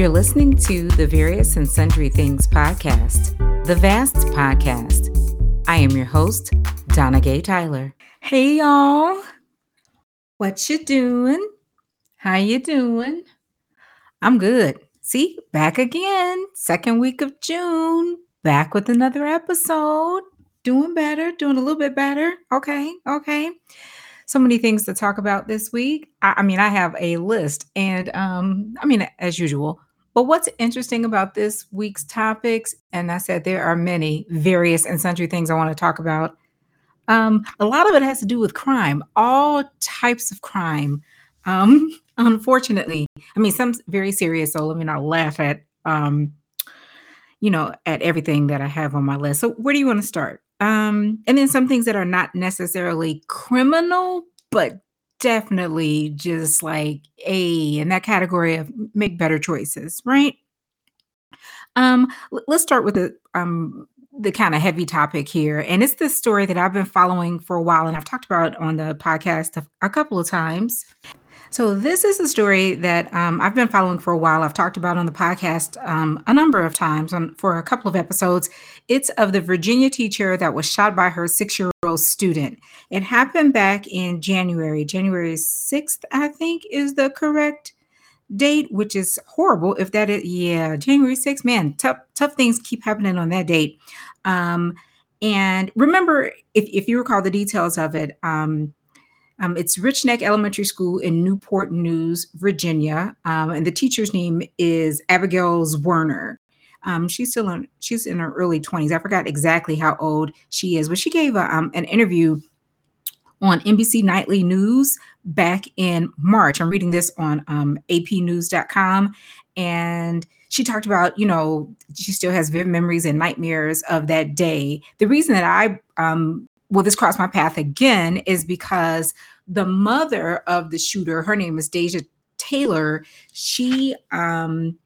You're listening to the Various and Sundry Things podcast, the VAST podcast. I am your host, Donna Gay Tyler. Hey y'all. What you doing? How you doing? I'm good. See, back again. Second week of June. Back with another episode. Doing better, doing a little bit better. Okay, okay so many things to talk about this week. I, I mean, I have a list, and um, I mean, as usual. But what's interesting about this week's topics, and I said there are many various and sundry things I want to talk about. Um, a lot of it has to do with crime, all types of crime. Um, unfortunately, I mean, some very serious. So let me not laugh at, um, you know, at everything that I have on my list. So where do you want to start? Um, and then some things that are not necessarily criminal, but definitely just like a in that category of make better choices, right? Um, let's start with the um the kind of heavy topic here, and it's this story that I've been following for a while, and I've talked about on the podcast a, couple of times. So, this is a story that um, I've been following for a while. I've talked about on the podcast um, a number of times on, for a couple of episodes. It's of the Virginia teacher that was shot by her six year old student. It happened back in January, January 6th, I think is the correct date, which is horrible. If that is, yeah, January 6th, man, tough, tough things keep happening on that date. Um, and remember, if, if you recall the details of it, um, um, it's Rich Neck Elementary School in Newport News, Virginia, um, and the teacher's name is Abigail Zwerner. Um, she's still in she's in her early 20s. I forgot exactly how old she is, but she gave a, um, an interview on NBC Nightly News back in March. I'm reading this on um, apnews.com, and she talked about, you know, she still has vivid memories and nightmares of that day. The reason that I um, well, this crossed my path again is because the mother of the shooter, her name is Deja Taylor, she um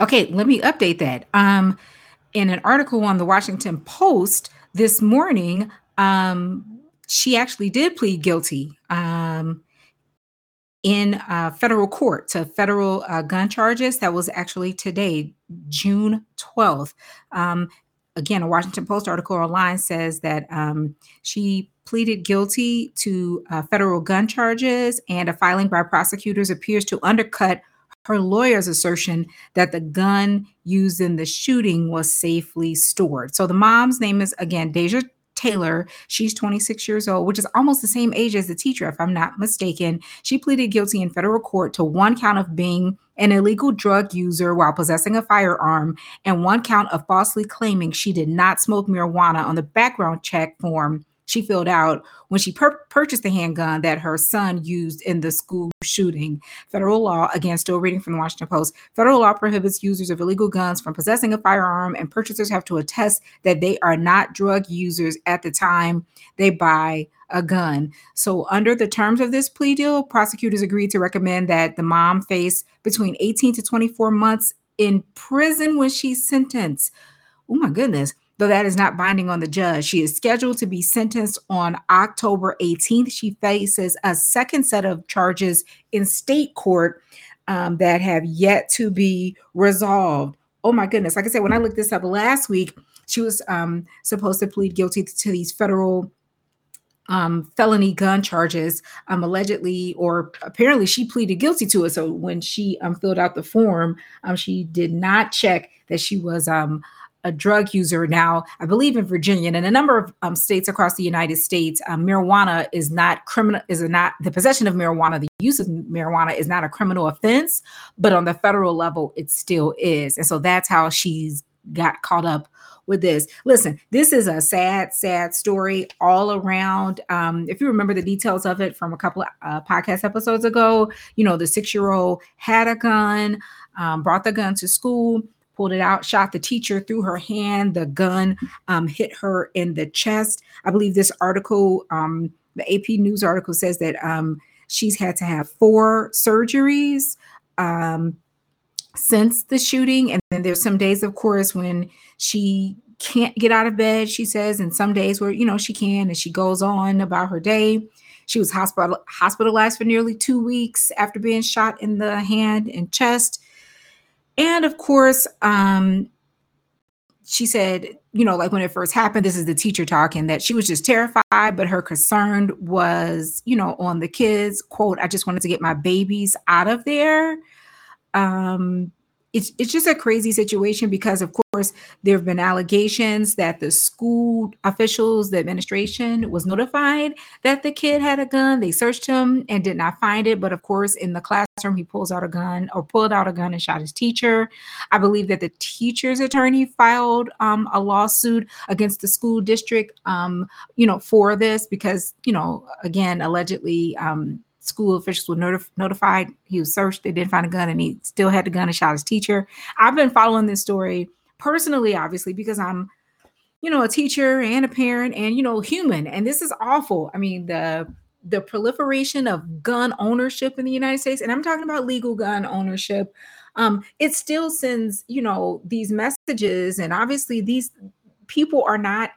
okay, let me update that. Um in an article on the Washington Post this morning, um she actually did plead guilty um in uh, federal court to federal uh, gun charges. That was actually today, June 12th. Um, again, a Washington Post article online says that um, she pleaded guilty to uh, federal gun charges, and a filing by prosecutors appears to undercut her lawyer's assertion that the gun used in the shooting was safely stored. So the mom's name is again Deja Taylor. She's 26 years old, which is almost the same age as the teacher, if I'm not mistaken. She pleaded guilty in federal court to one count of being an illegal drug user while possessing a firearm and one count of falsely claiming she did not smoke marijuana on the background check form she filled out when she pur- purchased the handgun that her son used in the school shooting. Federal law, again, still reading from the Washington Post, federal law prohibits users of illegal guns from possessing a firearm, and purchasers have to attest that they are not drug users at the time they buy a gun. So, under the terms of this plea deal, prosecutors agreed to recommend that the mom face between 18 to 24 months in prison when she's sentenced. Oh my goodness though that is not binding on the judge. She is scheduled to be sentenced on October 18th. She faces a second set of charges in state court um, that have yet to be resolved. Oh my goodness. Like I said, when I looked this up last week, she was um, supposed to plead guilty to these federal um, felony gun charges, um, allegedly, or apparently she pleaded guilty to it. So when she um, filled out the form, um, she did not check that she was um, a drug user now, I believe in Virginia and in a number of um, states across the United States, um, marijuana is not criminal, is not the possession of marijuana, the use of marijuana is not a criminal offense, but on the federal level, it still is. And so that's how she's got caught up with this. Listen, this is a sad, sad story all around. Um, if you remember the details of it from a couple of uh, podcast episodes ago, you know, the six year old had a gun, um, brought the gun to school pulled it out, shot the teacher through her hand. The gun um, hit her in the chest. I believe this article, um, the AP News article says that um, she's had to have four surgeries um, since the shooting. And then there's some days, of course, when she can't get out of bed, she says, and some days where, you know, she can, and she goes on about her day. She was hospital hospitalized for nearly two weeks after being shot in the hand and chest And of course, um, she said, you know, like when it first happened, this is the teacher talking that she was just terrified, but her concern was, you know, on the kids. Quote, I just wanted to get my babies out of there. Um, it's it's just a crazy situation because of course there have been allegations that the school officials the administration was notified that the kid had a gun. They searched him and did not find it. But of course in the classroom he pulls out a gun or pulled out a gun and shot his teacher. I believe that the teacher's attorney filed um, a lawsuit against the school district um, you know for this because you know again allegedly um, school officials were notif- notified. He was searched. They didn't find a gun, and he still had the gun and shot his teacher. I've been following this story personally, obviously, because I'm, you know, a teacher and a parent, and you know, human. And this is awful. I mean, the the proliferation of gun ownership in the United States, and I'm talking about legal gun ownership. Um, it still sends, you know, these messages, and obviously these people are not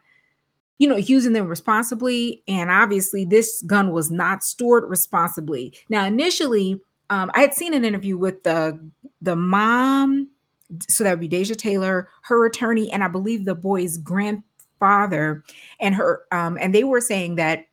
you know, using them responsibly. And obviously, this gun was not stored responsibly. Now, initially, um, I had seen an interview with the the mom, so that would be Deja Taylor, her attorney, and I believe the boy's grandfather, and her, um, and they were saying that,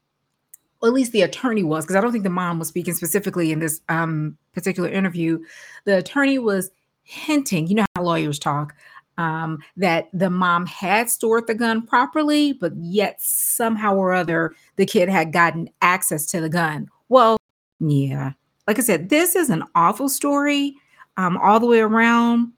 well, at least the attorney was, because I don't think the mom was speaking specifically in this um, particular interview. The attorney was hinting, you know how lawyers talk, um, that the mom had stored the gun properly, but yet somehow or other the kid had gotten access to the gun. Well, yeah, like I said, this is an awful story um, all the way around.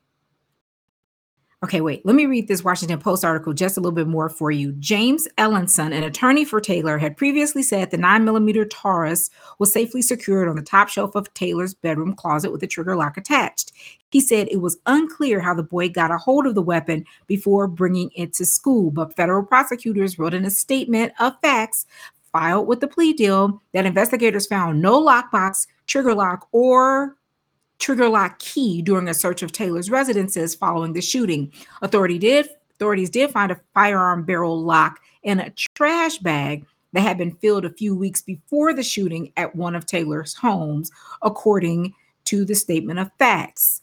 Okay, wait, let me read this Washington Post article just a little bit more for you. James Ellenson, an attorney for Taylor, had previously said the 9mm Taurus was safely secured on the top shelf of Taylor's bedroom closet with a trigger lock attached. He said it was unclear how the boy got a hold of the weapon before bringing it to school, but federal prosecutors wrote in a statement of facts filed with the plea deal that investigators found no lockbox, trigger lock, or trigger lock key during a search of Taylor's residences following the shooting. Authority did authorities did find a firearm barrel lock in a trash bag that had been filled a few weeks before the shooting at one of Taylor's homes, according to the statement of facts.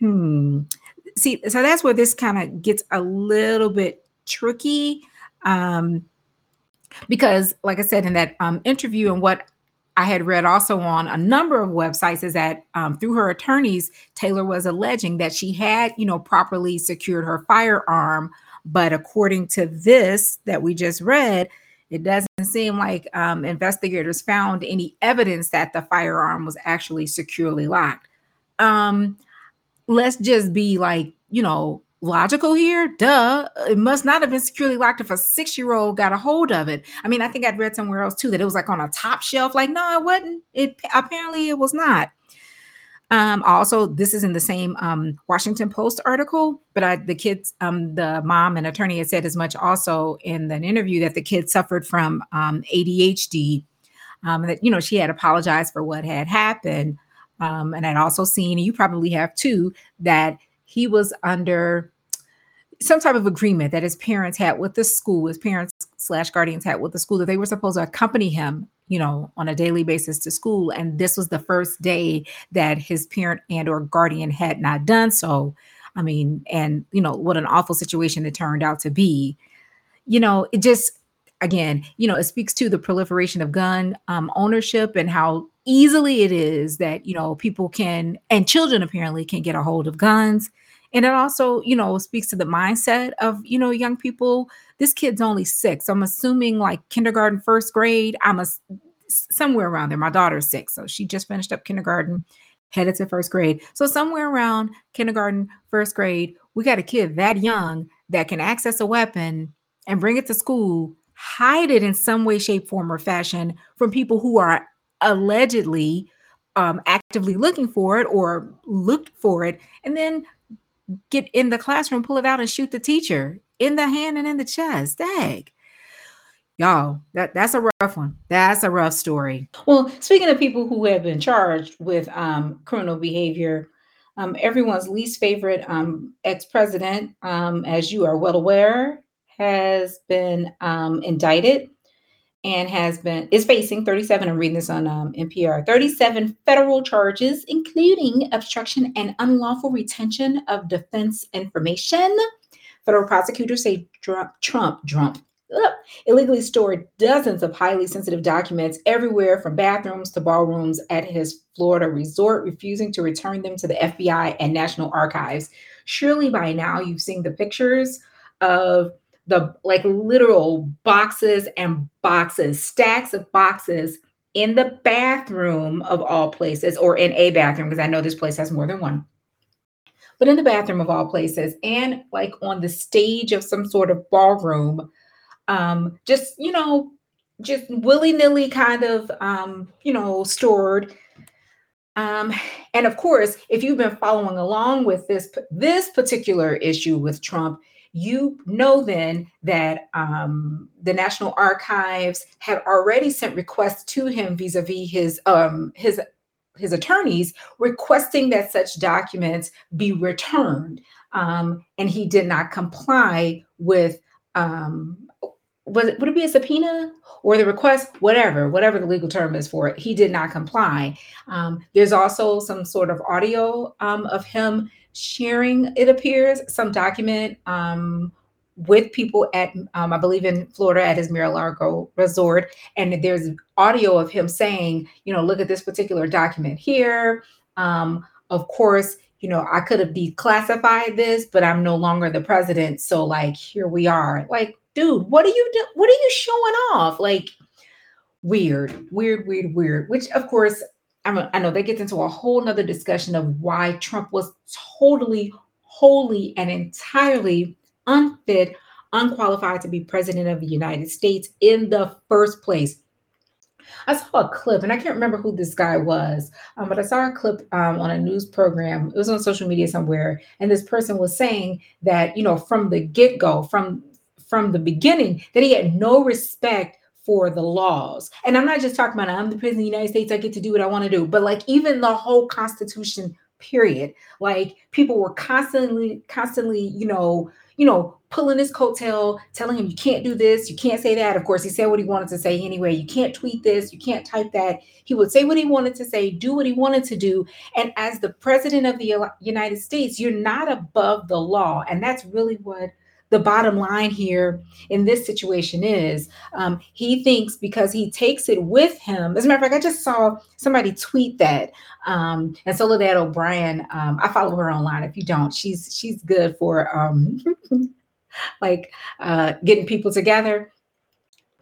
Hmm. See, so that's where this kind of gets a little bit tricky. Um, because, like I said in that um, interview, and what I had read also on a number of websites is that um, through her attorneys, Taylor was alleging that she had, you know, properly secured her firearm. But according to this that we just read, it doesn't seem like um, investigators found any evidence that the firearm was actually securely locked. Um, let's just be like, you know, logical here. Duh. It must not have been securely locked if a six year old got a hold of it. I mean, I think I'd read somewhere else too that it was like on a top shelf. Like, no, it wasn't. It apparently it was not. Um, also, this is in the same um, Washington Post article, but I, the kids, um, the mom and attorney had said as much also in an interview that the kid suffered from um, ADHD, um, that you know she had apologized for what had happened, um, and I'd also seen, and you probably have too, that he was under some type of agreement that his parents had with the school, his parents slash guardians had with the school that they were supposed to accompany him, you know, on a daily basis to school. And this was the first day that his parent and or guardian had not done so. I mean, and you know, what an awful situation it turned out to be. You know, it just again, you know, it speaks to the proliferation of gun um, ownership and how easily it is that you know people can and children apparently can get a hold of guns and it also you know speaks to the mindset of you know young people. This kid's only six. I'm assuming like kindergarten first grade i'm a somewhere around there. My daughter's six so she just finished up kindergarten headed to first grade. So somewhere around kindergarten first grade we got a kid that young that can access a weapon and bring it to school hide it in some way shape form or fashion from people who are allegedly um, actively looking for it or looked for it. And then get in the classroom, pull it out, and shoot the teacher in the hand and in the chest. Dang. Y'all, that, that's a rough one. That's a rough story. Well, speaking of people who have been charged with um, criminal behavior, um, everyone's least favorite um, ex president, um, as you are well aware, has been um, indicted. And has been is facing 37 i'm reading this on um, npr 37 federal charges including obstruction and unlawful retention of defense information federal prosecutors say trump trump trump illegally stored dozens of highly sensitive documents everywhere from bathrooms to ballrooms at his Florida resort, refusing to return them to the FBI and National Archives. Surely by now you've seen the pictures of the like literal boxes and boxes, stacks of boxes in the bathroom of all places, or in a bathroom, because I know this place has more than one. But in the bathroom of all places, and like on the stage of some sort of ballroom, um, just you know, just willy-nilly kind of um, you know, stored. Um, and of course, if you've been following along with this this particular issue with Trump, you know then that um, the National Archives had already sent requests to him vis-a-vis his um, his his attorneys requesting that such documents be returned, um, and he did not comply with. Um, was it, would it be a subpoena or the request, whatever, whatever the legal term is for it? He did not comply. Um, there's also some sort of audio um, of him sharing, it appears, some document um, with people at, um, I believe in Florida at his Mar-a-Lago resort. And there's audio of him saying, you know, look at this particular document here. Um, of course, you know, I could have declassified this, but I'm no longer the president. So, like, here we are. Like, dude, what are you? What are you showing off? Like, weird, weird, weird, weird. Which, of course, I'm know that gets into a whole nother discussion of why Trump was totally, wholly, and entirely unfit, unqualified to be president of the United States in the first place. I saw a clip, and I can't remember who this guy was, um, but I saw a clip um, on a news program. It was on social media somewhere, and this person was saying that you know from the get go, from from the beginning, that he had no respect for the laws. And I'm not just talking about I'm the president of the United States, I get to do what I want to do, but like even the whole Constitution period. Like people were constantly, constantly, you know, you know, pulling his coattail, telling him you can't do this, you can't say that. Of course, he said what he wanted to say anyway. You can't tweet this, you can't type that. He would say what he wanted to say, do what he wanted to do. And as the president of the United States, you're not above the law. And that's really what the bottom line here in this situation is um, he thinks because he takes it with him. As a matter of fact, I just saw somebody tweet that. Um, and Soledad O'Brien, um, I follow her online. If you don't, she's she's good for um, like uh, getting people together.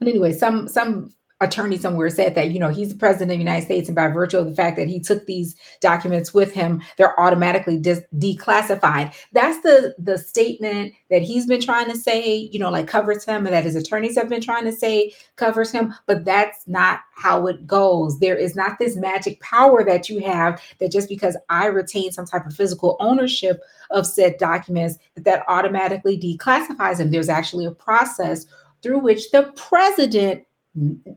But anyway, some some attorney somewhere said that you know he's the president of the united states and by virtue of the fact that he took these documents with him they're automatically dis- declassified. That's the the statement that he's been trying to say you know like covers him and that his attorneys have been trying to say covers him but that's not how it goes. There is not this magic power that you have that just because i retain some type of physical ownership of said documents that that automatically declassifies them there's actually a process through which the president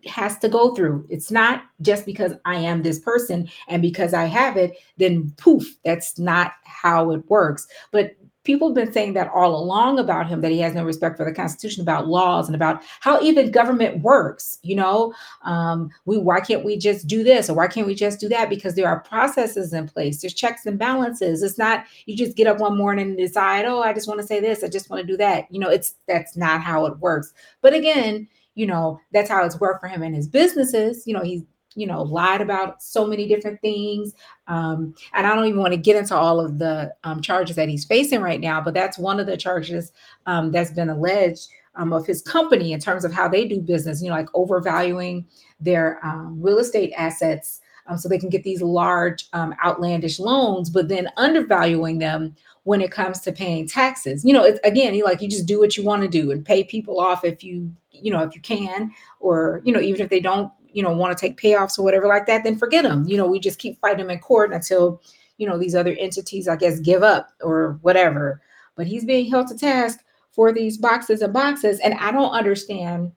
has to go through. It's not just because I am this person and because I have it, then poof, that's not how it works. But people have been saying that all along about him that he has no respect for the constitution about laws and about how even government works you know? Um, we why can't we just do this or why can't we just do that? Because there are processes in place. There's checks and balances. It's not you just get up one morning and decide oh i just want to say this. I just want to do that. You know it's that's not how it works. But again you know, that's how it's worked for him in his businesses. You know, he's you know lied about so many different things um, and i don't even want to get into all of the um, charges that he's facing right now but that's one of the charges um, that's been alleged um, of his company in terms of how they do business you know like overvaluing their um, real estate assets um, so they can get these large outlandish loans but then undervaluing them when it comes to paying taxes. You know, it's, again, you like you just do what you want to do and pay people off if you, you know, if you can, or you know, even if they don't, you know, want to take payoffs or whatever like that, then forget them. You know, we just keep fighting them in court until, you know, these other entities, I guess, give up or whatever. But he's being held to task for these boxes and boxes, and I don't understand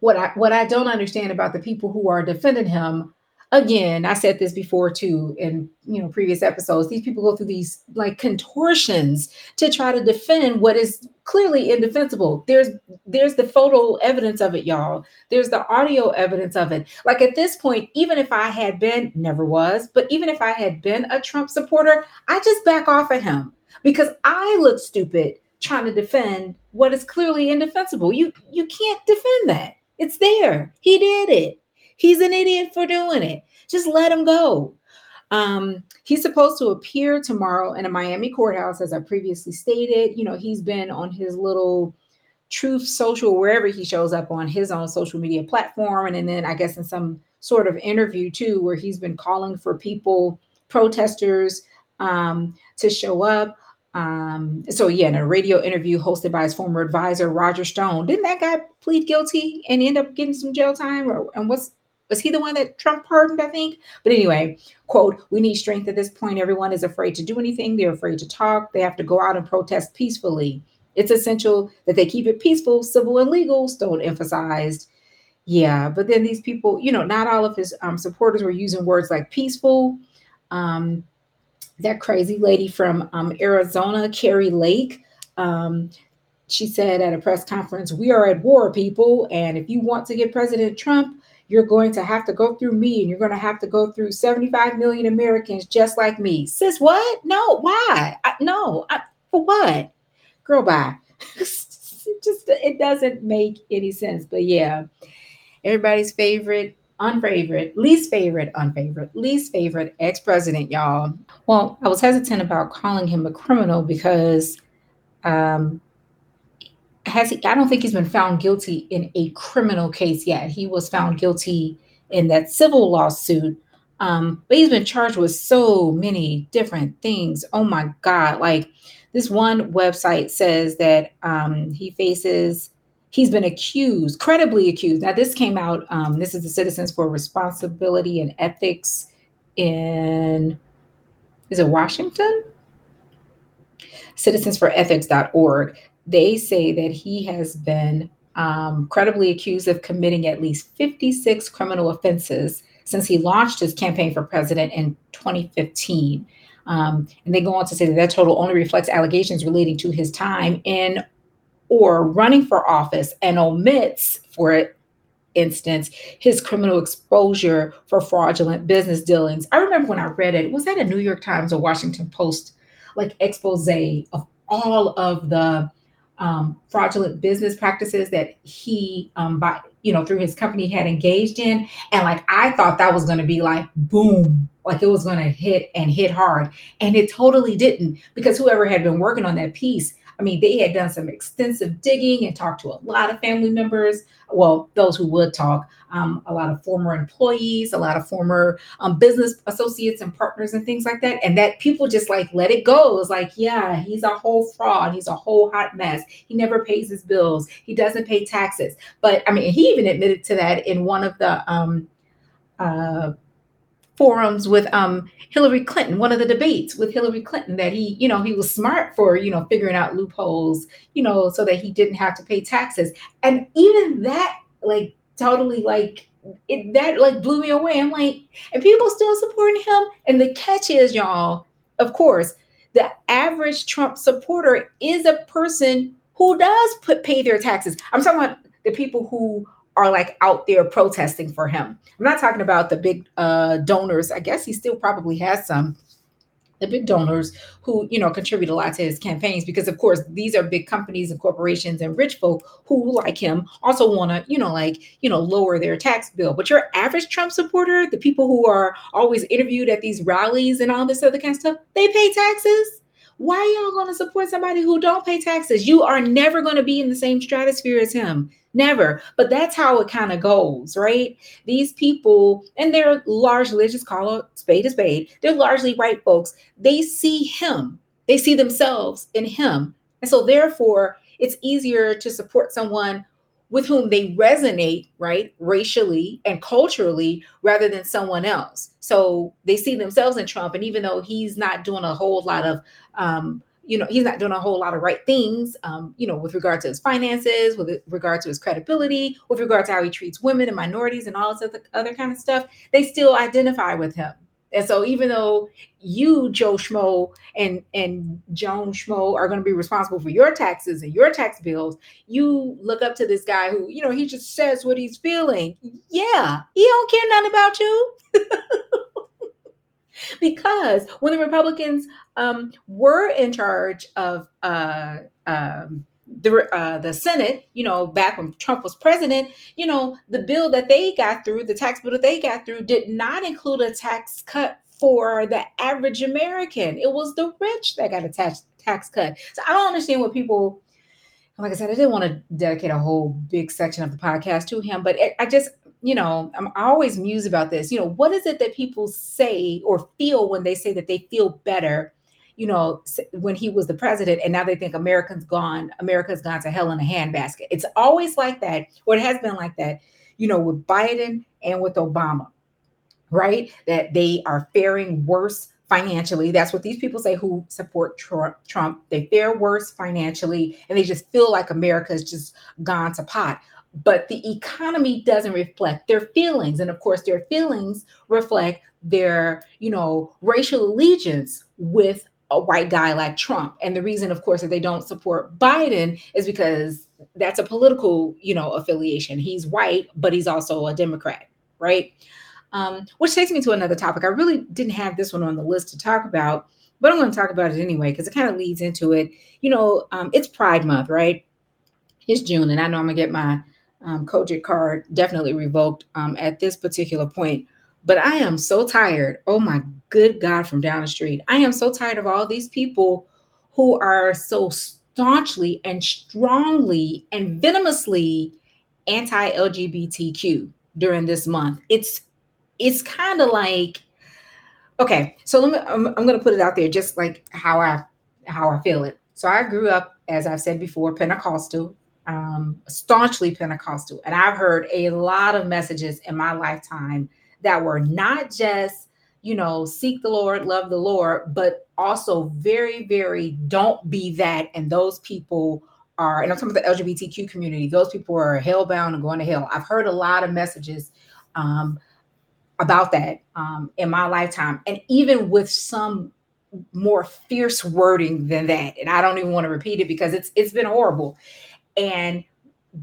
what I what I don't understand about the people who are defending him again, I said this before too in you know previous episodes. These people go through these like contortions to try to defend what is clearly indefensible. There's there's the photo evidence of it, y'all. There's the audio evidence of it. Like at this point, even if I had been, never was, but even if I had been a Trump supporter, I just back off at him because I look stupid trying to defend what is clearly indefensible. You you can't defend that. It's there. He did it. He's an idiot for doing it. Just let him go. Um, he's supposed to appear tomorrow in a Miami courthouse, as I previously stated. You know, he's been on his little Truth Social, wherever he shows up on his own social media platform. And, and then I guess in some sort of interview too, where he's been calling for people, protesters, um, to show up. Um, so yeah, in a radio interview hosted by his former advisor Roger Stone, didn't that guy plead guilty and end up getting some jail time? Or and what's was he the one that Trump pardoned, I think? But anyway, quote, we need strength at this point. Everyone is afraid to do anything. They're afraid to talk. They have to go out and protest peacefully. It's essential that they keep it peaceful, civil, and legal, Stone emphasized. Yeah, but then these people, you know, not all of his um, supporters were using words like peaceful. Um, that crazy lady from um, Arizona, Kari Lake, um, she said at a press conference, We are at war, people. And if you want to get President Trump, you're going to have to go through me and you're going to have to go through 75 million Americans just like me. Sis, what? No, why? I, no, I, for what? Girl, bye. Just it doesn't make any sense. But yeah, everybody's favorite, unfavorite, least favorite, unfavorite, least favorite ex president, y'all. Well, I was hesitant about calling him a criminal because um, has he, I don't think he's been found guilty in a criminal case yet. He was found guilty in that civil lawsuit. Um, but he's been charged with so many different things. Oh my God. Like this one website says that um, he faces, he's been accused, credibly accused. Now, this came out, um, this is the Citizens for Responsibility and Ethics in, is it Washington? citizensforethics.org they say that he has been um, credibly accused of committing at least 56 criminal offenses since he launched his campaign for president in 2015. Um, and they go on to say that that total only reflects allegations relating to his time in or running for office and omits, for instance, his criminal exposure for fraudulent business dealings. I remember when I read it, was that a New York Times or Washington Post like expose of all of the um, fraudulent business practices that he, um, by you know, through his company had engaged in, and like I thought that was going to be like boom, like it was going to hit and hit hard, and it totally didn't because whoever had been working on that piece I mean, they had done some extensive digging and talked to a lot of family members. Well, those who would talk, um, a lot of former employees, a lot of former um, business associates and partners and things like that. And that people just like let it go. It's like, yeah, he's a whole fraud. He's a whole hot mess. He never pays his bills. He doesn't pay taxes. But I mean, he even admitted to that in one of the um, uh, forums with um, Hillary Clinton, one of the debates with Hillary Clinton, that he, you know, he was smart for, you know, figuring out loopholes, you know, so that he didn't have to pay taxes. And even that, like, totally, like, it, that like blew me away. I'm like, and people still supporting him. And the catch is, y'all, of course, the average Trump supporter is a person who does put pay their taxes. I'm talking about the people who are like out there protesting for him. I'm not talking about the big uh, donors. I guess he still probably has some. The big donors who you know contribute a lot to his campaigns because of course these are big companies and corporations and rich folk who like him also want to you know like you know lower their tax bill. But your average Trump supporter, the people who are always interviewed at these rallies and all this other kind of stuff, they pay taxes. Why y'all going to support somebody who don't pay taxes? You are never going to be in the same stratosphere as him. Never. But that's how it kind of goes, right? These people, and they're largely, let's just call spade a spade, they're largely white folks. They see him, they see themselves in him. And so, therefore, it's easier to support someone with whom they resonate, right, racially and culturally, rather than someone else. So they see themselves in Trump. And even though he's not doing a whole lot of, um, you know, he's not doing a whole lot of right things, um, you know, with regard to his finances, with regard to his credibility, with regard to how he treats women and minorities and all this other, other kind of stuff, they still identify with him. And so even though you, Joe Schmo and and Joan Schmo are going to be responsible for your taxes and your tax bills, you look up to this guy who, you know, he just says what he's feeling. Yeah, he don't care nothing about you. because when the Republicans um, were in charge of uh, um, the uh, the Senate, you know, back when Trump was president, you know, the bill that they got through, the tax bill that they got through, did not include a tax cut for the average American. It was the rich that got a tax tax cut. So I don't understand what people. Like I said, I didn't want to dedicate a whole big section of the podcast to him, but I just you know, I'm always muse about this. You know, what is it that people say or feel when they say that they feel better, you know, when he was the president and now they think America's gone, America's gone to hell in a handbasket. It's always like that, or it has been like that, you know, with Biden and with Obama, right? That they are faring worse financially. That's what these people say who support Trump. They fare worse financially and they just feel like America's just gone to pot but the economy doesn't reflect their feelings and of course their feelings reflect their you know racial allegiance with a white guy like Trump. And the reason of course that they don't support Biden is because that's a political you know affiliation. He's white but he's also a democrat right? Um, which takes me to another topic. I really didn't have this one on the list to talk about but i'm going to talk about it anyway because it kind of leads into it. You know um, it's pride month right? It's june and i know i'm going to get my um, COGIC card definitely revoked um, at this particular point. But I am so tired. Oh my good God, from down the street. I am so tired of all these people who are so staunchly and strongly and venomously anti-LGBTQ during this month. It's it's kind of like okay, so let me I'm, I'm going to put it out there just like how I how I feel it. So I grew up as I've said before Pentecostal um, staunchly Pentecostal. And I've heard a lot of messages in my lifetime that were not just, you know, seek the Lord, love the Lord, but also very, very don't be that. And those people are, and I'm talking about the LGBTQ community, those people are hellbound and going to hell. I've heard a lot of messages um, about that um, in my lifetime. And even with some more fierce wording than that. And I don't even want to repeat it because it's it's been horrible. And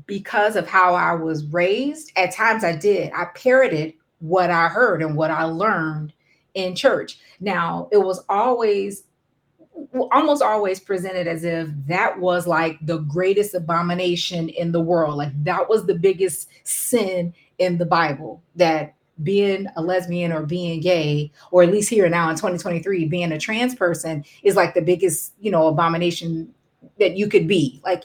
because of how I was raised, at times I did. I parroted what I heard and what I learned in church. Now, it was always almost always presented as if that was like the greatest abomination in the world. Like that was the biggest sin in the Bible that being a lesbian or being gay, or at least here now in 2023, being a trans person is like the biggest, you know, abomination that you could be. Like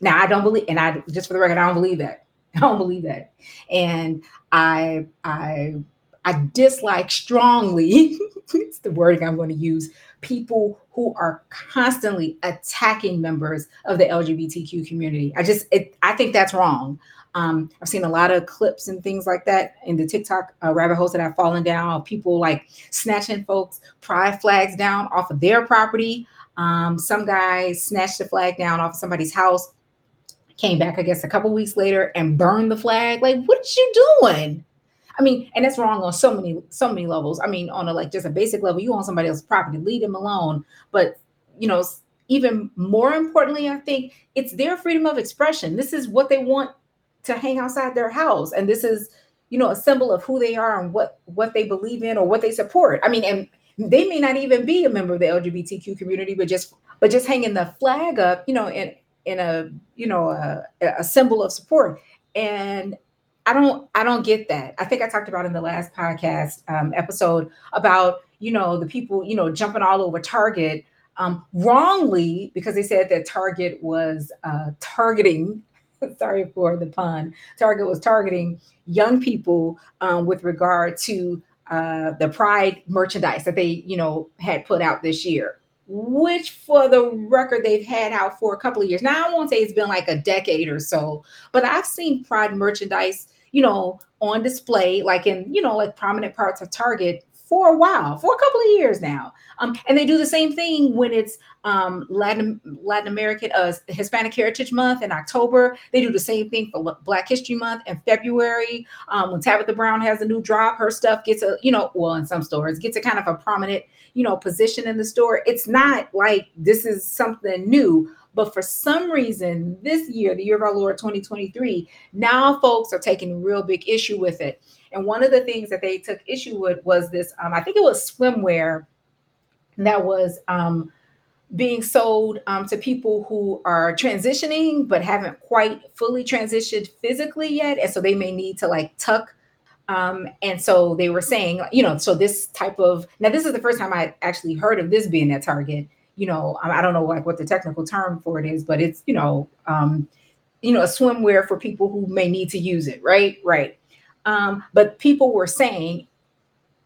now I don't believe, and I just for the record, I don't believe that. I don't believe that. And I I I dislike strongly, it's the wording I'm going to use, people who are constantly attacking members of the LGBTQ community. I just it, I think that's wrong. Um, I've seen a lot of clips and things like that in the TikTok uh, rabbit holes that I've fallen down people like snatching folks' pride flags down off of their property. Um, some guy snatched the flag down off of somebody's house came back, I guess, a couple weeks later and burned the flag. Like, what are you doing? I mean, and that's wrong on so many, so many levels. I mean, on a like just a basic level, you own somebody else's property, leave them alone. But you know, even more importantly, I think it's their freedom of expression. This is what they want to hang outside their house, and this is, you know, a symbol of who they are and what what they believe in or what they support. I mean, and they may not even be a member of the LGBTQ community, but just but just hanging the flag up, you know, and in a you know a, a symbol of support. And i don't i don't get that. I think i talked about in the last podcast um, episode about you know the people you know jumping all over target um, wrongly because they said that target was uh, targeting sorry for the pun target was targeting young people um, with regard to uh, the pride merchandise that they you know had put out this year which for the record they've had out for a couple of years. Now I won't say it's been like a decade or so, but I've seen Pride merchandise, you know, on display, like in, you know, like prominent parts of Target for a while, for a couple of years now. Um, and they do the same thing when it's um, Latin Latin American uh, Hispanic Heritage Month in October. They do the same thing for Black History Month in February. Um, when Tabitha Brown has a new drop, her stuff gets a you know well in some stores gets a kind of a prominent you know position in the store. It's not like this is something new. But for some reason, this year, the year of our Lord 2023, now folks are taking real big issue with it. And one of the things that they took issue with was this um, I think it was swimwear that was um, being sold um, to people who are transitioning but haven't quite fully transitioned physically yet. And so they may need to like tuck. Um, and so they were saying, you know, so this type of now, this is the first time I actually heard of this being at Target. You know, I don't know like what the technical term for it is, but it's, you know, um, you know, a swimwear for people who may need to use it, right? Right. Um, but people were saying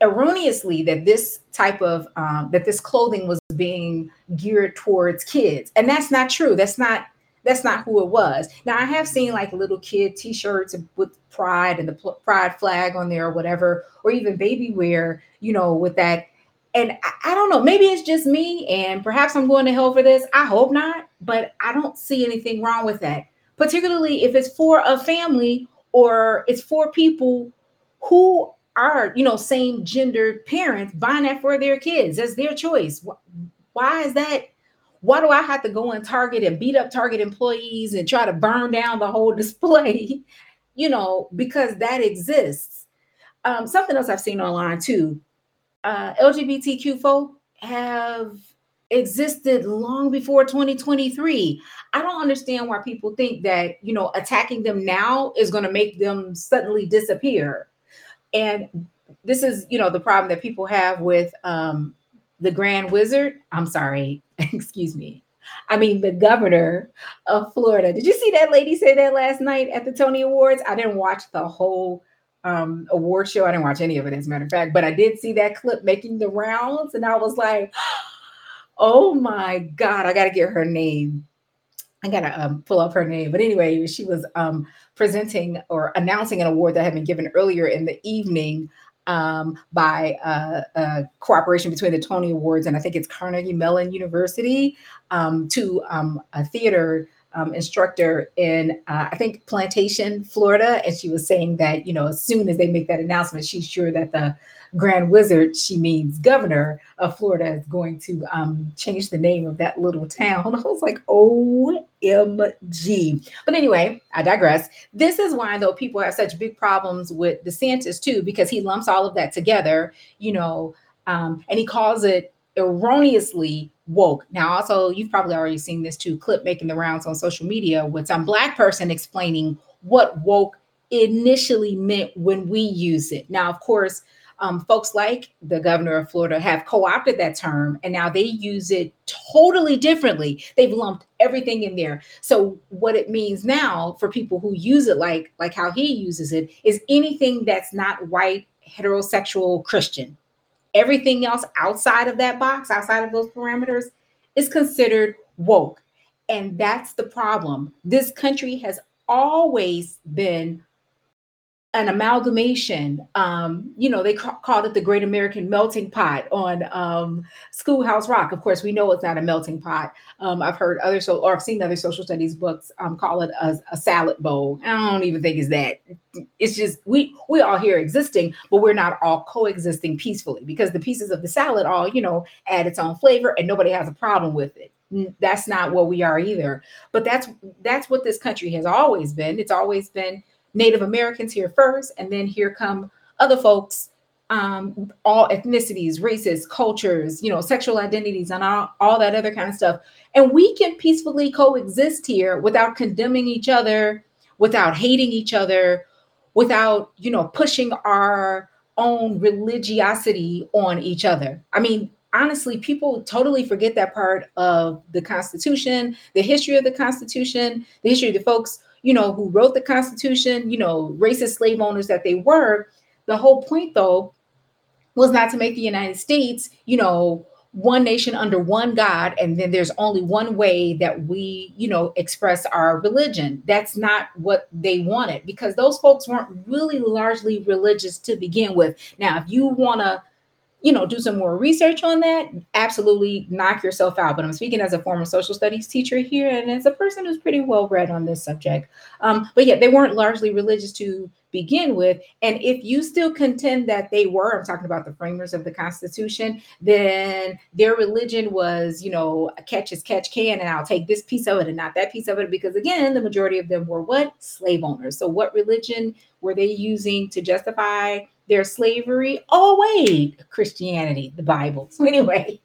erroneously that this type of um, that this clothing was being geared towards kids. And that's not true. That's not that's not who it was. Now i have seen like little kid t-shirts with pride and the pride flag on there or whatever or even baby wear you know with that. And I, I don't know. Maybe it's just me and perhaps i'm going to hell for this. I hope not but i don't see anything wrong with that. Particularly if it's for a family or it's for people who are, you know, same gendered parents buying that for their kids. That's their choice. Why is that? Why do I have to go in Target and beat up Target employees and try to burn down the whole display? you know, because that exists. Um, something else I've seen online too. Uh, LGBTQ folk have existed long before 2023. I don't understand why people think that, you know, attacking them now is going to make them suddenly disappear. And this is, you know, the problem that people have with um, the Grand Wizard. I'm sorry, excuse me. I mean, the governor of Florida. Did you see that lady say that last night at the Tony Awards? I didn't watch the whole um, award show. I didn't watch any of it, as a matter of fact, but I did see that clip making the rounds, and I was like, oh my God, I got to get her name. I gotta um, pull up her name, but anyway, she was um, presenting or announcing an award that had been given earlier in the evening um, by uh, a cooperation between the Tony Awards and I think it's Carnegie Mellon University um, to um, a theater um, instructor in uh, I think Plantation, Florida, and she was saying that you know as soon as they make that announcement, she's sure that the Grand Wizard, she means governor of Florida, is going to um, change the name of that little town. I was like, OMG. But anyway, I digress. This is why, though, people have such big problems with DeSantis, too, because he lumps all of that together, you know, um, and he calls it erroneously woke. Now, also, you've probably already seen this too clip making the rounds on social media with some black person explaining what woke initially meant when we use it. Now, of course, um, folks like the governor of Florida have co opted that term and now they use it totally differently. They've lumped everything in there. So, what it means now for people who use it like, like how he uses it is anything that's not white, heterosexual, Christian. Everything else outside of that box, outside of those parameters, is considered woke. And that's the problem. This country has always been an amalgamation. Um, you know, they ca- called it the Great American Melting Pot on um, Schoolhouse Rock. Of course, we know it's not a melting pot. Um, I've heard other so, or I've seen other social studies books um, call it a, a, salad bowl. I don't even think it's that. It's just we we all here existing, but we're not all coexisting peacefully because the pieces of the salad all you know add its own flavor, and nobody has a problem with it that's not what we are either but that's that's what this country has always been it's always been Native Americans here first, and then here come other folks, um, all ethnicities, races, cultures, you know, sexual identities, and all, all that other kind of stuff. And we can peacefully coexist here without condemning each other, without hating each other, without, you know, pushing our own religiosity on each other. I mean, honestly, people totally forget that part of the Constitution, the history of the Constitution, the history of the folks you know, who wrote the Constitution, you know, racist slave owners that they were. The whole point, though, was not to make the United States, you know, one nation under one God, and then there's only one way that we, you know, express our religion. That's not what they wanted because those folks weren't really largely religious to begin with. Now, if you want to you know, do some more research on that, absolutely knock yourself out. But I'm speaking as a former social studies teacher here and as a person who's pretty well read on this subject. Um, but yeah, they weren't largely religious to begin with. And if you still contend that they were, I'm talking about the framers of the Constitution, then their religion was, you know, catch as catch can, and I'll take this piece of it and not that piece of it. Because again, the majority of them were what? Slave owners. So what religion were they using to justify their slavery? Oh, wait, Christianity, the Bible. So anyway,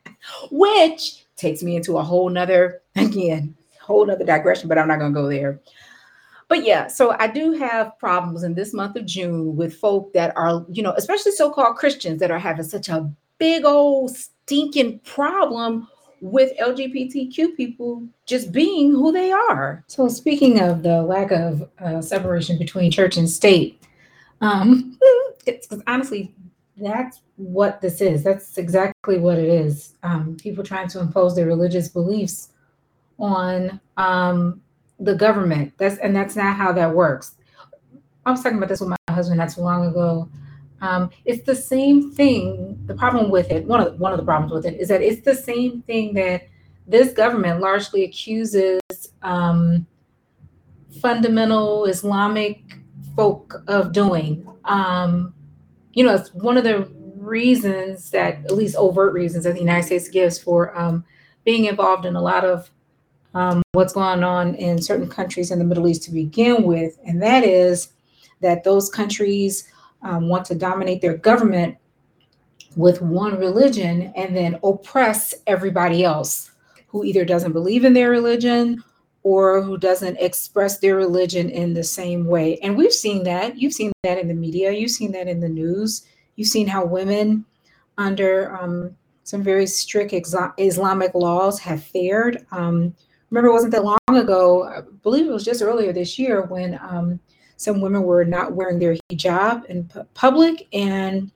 which takes me into a whole nother, again, whole nother digression, but I'm not gonna go there. But yeah, so I do have problems in this month of June with folk that are, you know, especially so-called Christians that are having such a big old stinking problem with LGBTQ people just being who they are. So, speaking of the lack of uh, separation between church and state, um, it's honestly that's what this is. That's exactly what it is. Um, people trying to impose their religious beliefs on um, the government. That's and that's not how that works. I was talking about this with my husband not too long ago. Um, it's the same thing. The problem with it, one of the, one of the problems with it, is that it's the same thing that this government largely accuses um, fundamental Islamic folk of doing. Um, you know, it's one of the reasons that, at least overt reasons, that the United States gives for um, being involved in a lot of um, what's going on in certain countries in the Middle East to begin with, and that is that those countries um, want to dominate their government with one religion and then oppress everybody else who either doesn't believe in their religion or who doesn't express their religion in the same way. And we've seen that. You've seen that in the media, you've seen that in the news. You've seen how women under um, some very strict Islamic laws have fared. Um, remember, it wasn't that long ago, I believe it was just earlier this year, when um, some women were not wearing their hijab in pu- public and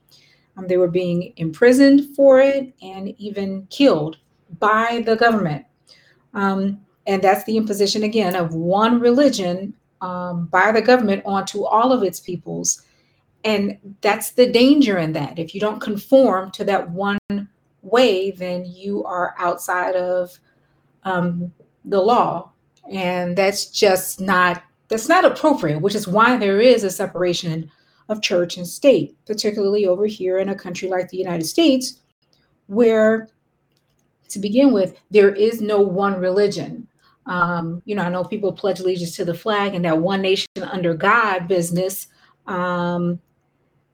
um, they were being imprisoned for it and even killed by the government. Um, and that's the imposition again of one religion um, by the government onto all of its peoples. And that's the danger in that. If you don't conform to that one way, then you are outside of um, the law. And that's just not that's not appropriate, which is why there is a separation of church and state, particularly over here in a country like the United States, where, to begin with, there is no one religion. Um, you know, I know people pledge allegiance to the flag and that one nation under God business, um,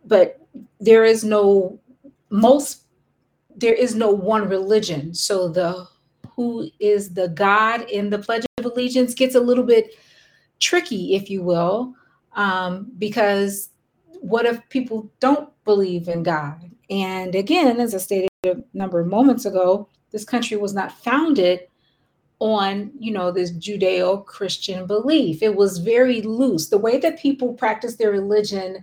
but there is no most there is no one religion. So the who is the God in the Pledge of Allegiance gets a little bit tricky, if you will, um, because what if people don't believe in God? And again, as I stated a number of moments ago, this country was not founded on you know this judeo-christian belief. It was very loose. The way that people practiced their religion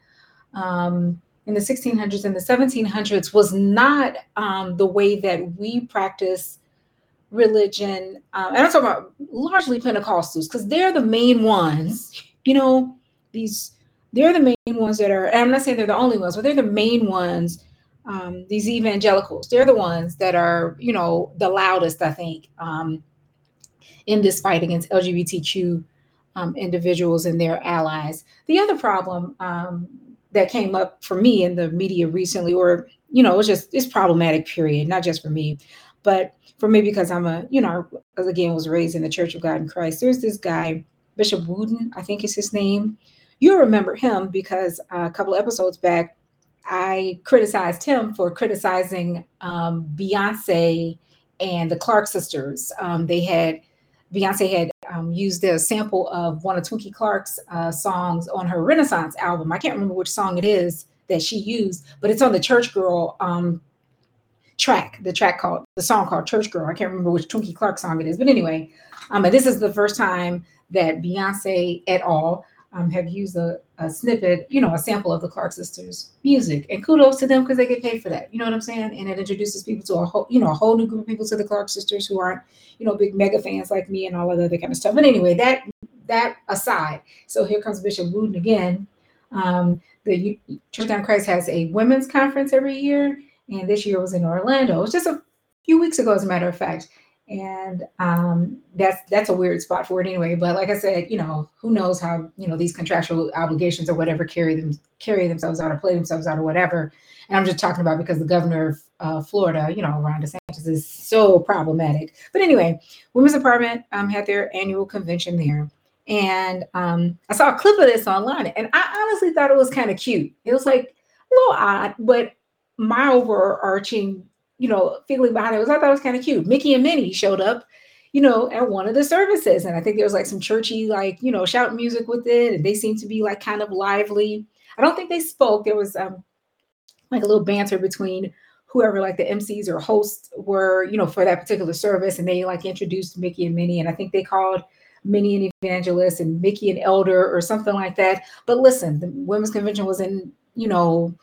um, in the 1600s and the 1700s was not um, the way that we practice religion, um, and I'm talking about largely Pentecostals, because they're the main ones, you know, these they're the main ones that are, I'm not saying they're the only ones, but they're the main ones, um, these evangelicals, they're the ones that are, you know, the loudest, I think, um, in this fight against LGBTQ um, individuals and their allies. The other problem um, that came up for me in the media recently, or, you know, it's just, it's problematic, period, not just for me, but for me because I'm a, you know, again was raised in the Church of God in Christ. There's this guy, Bishop Wooten, I think is his name. You'll remember him because a couple episodes back, I criticized him for criticizing um, Beyonce and the Clark sisters. Um, they had Beyonce had um, used a sample of one of Twinkie Clark's uh, songs on her Renaissance album. I can't remember which song it is that she used, but it's on the Church Girl um, track, the track called the song called Church Girl. I can't remember which Twinkie Clark song it is, but anyway, um, and this is the first time that Beyonce et al. Um, have used a, a snippet, you know, a sample of the Clark sisters' music, and kudos to them because they get paid for that. You know what I'm saying? And it introduces people to a whole, you know, a whole new group of people to the Clark sisters who aren't, you know, big mega fans like me and all of the other kind of stuff. But anyway, that that aside, so here comes Bishop Wooten again. Um, the Church of Christ has a women's conference every year, and this year was in Orlando. It was just a few weeks ago, as a matter of fact. And um, that's that's a weird spot for it anyway. But like I said, you know, who knows how you know these contractual obligations or whatever carry them carry themselves out or play themselves out or whatever. And I'm just talking about because the governor of uh, Florida, you know, Ron DeSantis is so problematic. But anyway, Women's Department um, had their annual convention there. And um, I saw a clip of this online, and I honestly thought it was kind of cute. It was like a little odd, but my overarching, you know, feeling behind it was I thought it was kind of cute. Mickey and Minnie showed up, you know, at one of the services, and I think there was like some churchy, like you know, shout music with it, and they seemed to be like kind of lively. I don't think they spoke. There was um, like a little banter between whoever like the MCs or hosts were, you know, for that particular service, and they like introduced Mickey and Minnie, and I think they called Minnie and Evangelist and Mickey and Elder or something like that. But listen, the women's convention was in, you know,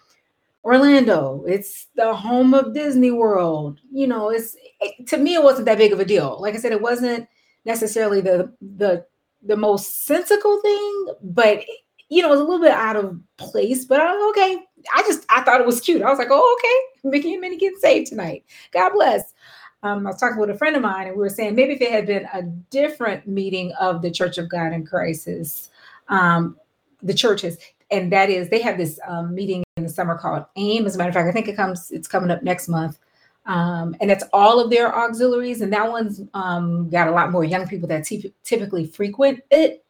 Orlando. It's the home of Disney World. You know, it's it, to me it wasn't that big of a deal. Like I said, it wasn't necessarily the the the most sensical thing, but you know, it was a little bit out of place. But I'm okay. I just I thought it was cute. I was like, oh, okay, Mickey and Minnie getting saved tonight. God bless um, I was talking with a friend of mine, and we were saying maybe if it had been a different meeting of the Church of God in Crisis, um, the churches, and that is they have this um, meeting in the summer called AIM. As a matter of fact, I think it comes it's coming up next month, um, and it's all of their auxiliaries, and that one's um, got a lot more young people that t- typically frequent it.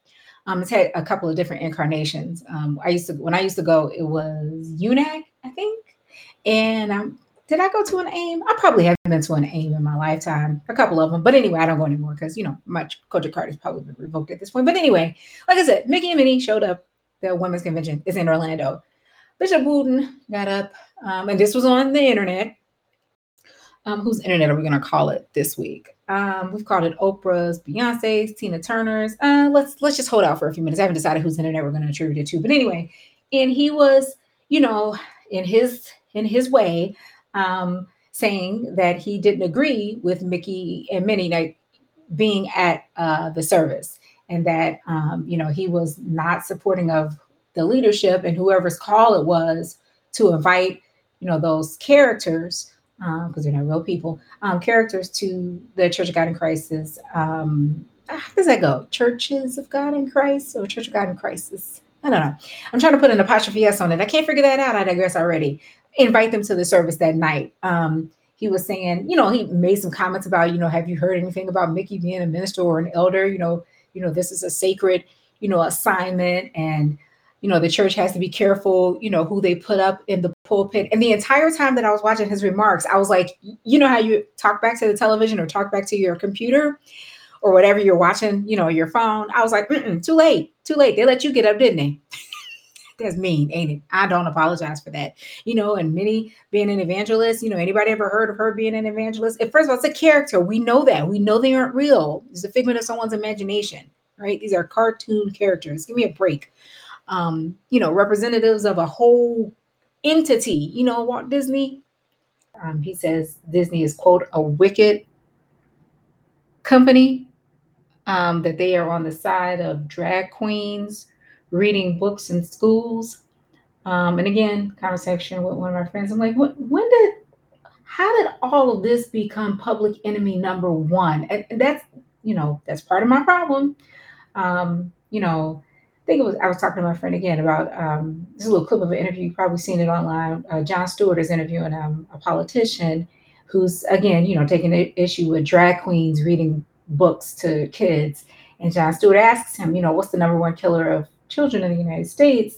Um, it's had a couple of different incarnations. Um, I used to when I used to go, it was UNAC, I think, and I'm did I go to an AIM? I probably haven't been to an AIM in my lifetime, a couple of them. But anyway, I don't go anymore because, you know, my COGIC card has probably been revoked at this point. But anyway, like I said, Mickey and Minnie showed up. The women's convention is in Orlando. Bishop Wooten got up, um, and this was on the internet. Um, whose internet are we going to call it this week? Um, we've called it Oprah's, Beyonce's, Tina Turner's. Uh, let's let's just hold out for a few minutes. I haven't decided whose internet we're going to attribute it to, but anyway, and he was, you know, in his in his way, um, saying that he didn't agree with Mickey and Minnie like, being at uh, the service and that um, you know he was not supporting of the leadership and whoever's call it was to invite you know those characters because um, they're not real people um, characters to the Church of God in Crisis. Um, how does that go? Churches of God in Christ or Church of God in Crisis? I don't know. I'm trying to put an apostrophe S on it. I can't figure that out. I digress already invite them to the service that night. Um, he was saying, you know, he made some comments about, you know, have you heard anything about Mickey being a minister or an elder? You know, you know, this is a sacred, you know, assignment, and you know, the church has to be careful, you know, who they put up in the pulpit. And the entire time that I was watching his remarks, I was like, you know, how you talk back to the television or talk back to your computer or whatever you're watching, you know, your phone. I was like, too late, too late. They let you get up, didn't they? that's mean, ain't it? I don't apologize for that. You know, and Minnie being an evangelist, you know, anybody ever heard of her being an evangelist? First of all, it's a character. We know that. We know they aren't real. It's a figment of someone's imagination, right? These are cartoon characters. Give me a break. Um, you know, representatives of a whole entity. You know, Walt Disney. Um, he says Disney is quote a wicked company. Um, that they are on the side of drag queens reading books in schools. Um, and again, conversation with one of my friends. I'm like, when did, how did all of this become public enemy number one? And that's, you know, that's part of my problem. Um, you know, I think it was, I was talking to my friend again about um, this little clip of an interview. You've probably seen it online. Uh, Jon Stewart is interviewing um, a politician who's, again, you know, taking issue with drag queens reading books to kids. And Jon Stewart asks him, you know, what's the number one killer of children in the United States.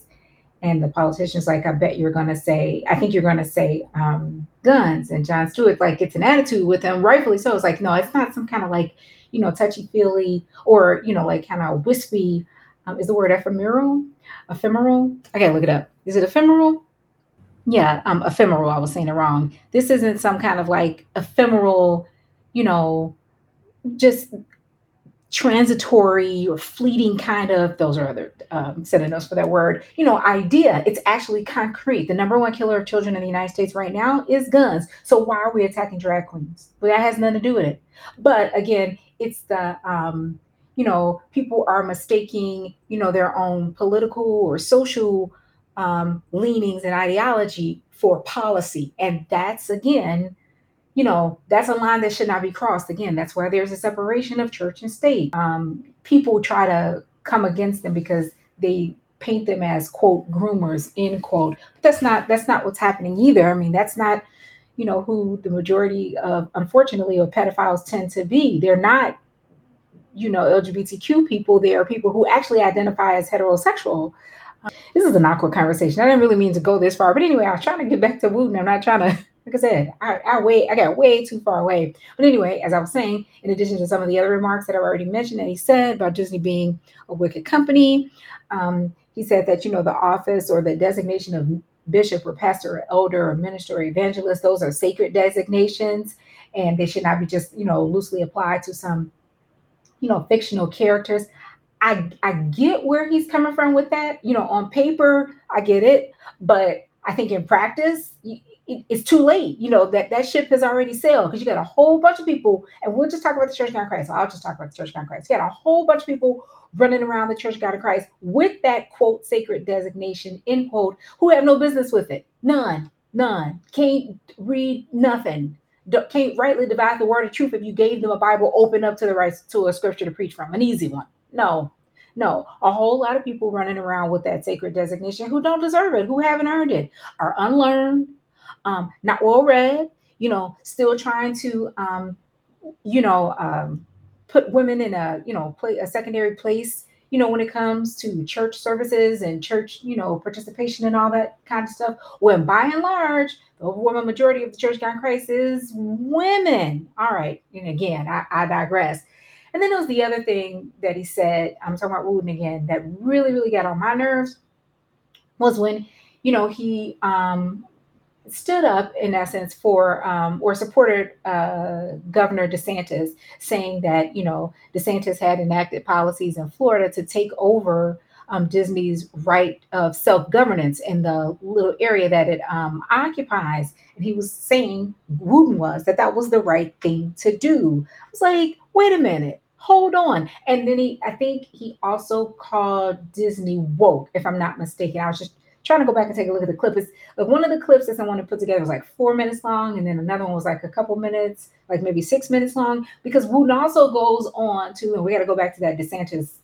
And the politician's like, I bet you're going to say, I think you're going to say um, guns. And Jon Stewart like gets an attitude with him, rightfully so. It's like, no, it's not some kind of like, you know, touchy feely or, you know, like kind of wispy. Um, is the word ephemeral? Ephemeral? I gotta look it up. Is it ephemeral? Yeah, um, ephemeral. I was saying it wrong. This isn't some kind of like ephemeral, you know, just transitory or fleeting kind of those are other um, synonyms for that word you know idea. It's actually concrete. The number one killer of children in the united states right now is guns. So why are we attacking drag queens? Well that has nothing to do with it. But again it's the um, you know people are mistaking you know their own political or social um, leanings and ideology for policy. And that's again, you know, that's a line that should not be crossed. Again, that's where there's a separation of church and state. Um, people try to come against them because they paint them as quote groomers end quote. But that's not that's not what's happening either. I mean that's not you know who the majority of unfortunately of pedophiles tend to be. They're not you know lgbtq people. They are people who actually identify as heterosexual. Um, this is an awkward conversation. I didn't really mean to go this far but anyway i was trying to get back to wooten. I'm not trying to like i said i i way i got way too far away. But anyway as i was saying in addition to some of the other remarks that i've already mentioned that he said about disney being a wicked company um, he said that you know the office or the designation of bishop or pastor or elder or minister or evangelist those are sacred designations. And they should not be just you know loosely applied to some you know fictional characters. I i get where he's coming from with that. You know on paper i get it. But i think in practice it's too late you know that that ship has already sailed because you got a whole bunch of people and we'll just talk about the church of god of christ i'll just talk about the church of god of christ you got a whole bunch of people running around the Church of God of Christ with that quote sacred designation, end quote, who have no business with it. None, none. Can't read nothing. Can't rightly divide the word of truth if you gave them a Bible open up to the right to a scripture to preach from, an easy one. No, no, a whole lot of people running around with that sacred designation who don't deserve it, who haven't earned it, are unlearned, um, not well read, you know, still trying to, um, you know, um, put women in a you know play a secondary place you know when it comes to church services and church you know participation and all that kind of stuff. When by and large the overwhelming majority of the church God Christ is women. All right. And again I, I digress. And then there was the other thing that he said i'm talking about wooten again that really really got on my nerves was when you know he um stood up in essence for um, or supported uh, Governor DeSantis, saying that you know DeSantis had enacted policies in Florida to take over um, Disney's right of self governance in the little area that it um, occupies, and he was saying Wooten was that that was the right thing to do. I was like, wait a minute. Hold on. And then he, I think he also called Disney woke, if I'm not mistaken. I was just trying to go back and take a look at the clip. It's like one of the clips that someone put together was like four minutes long, and then another one was like a couple minutes, like maybe six minutes long. Because Wooten also goes on to, and we got to go back to that DeSantis,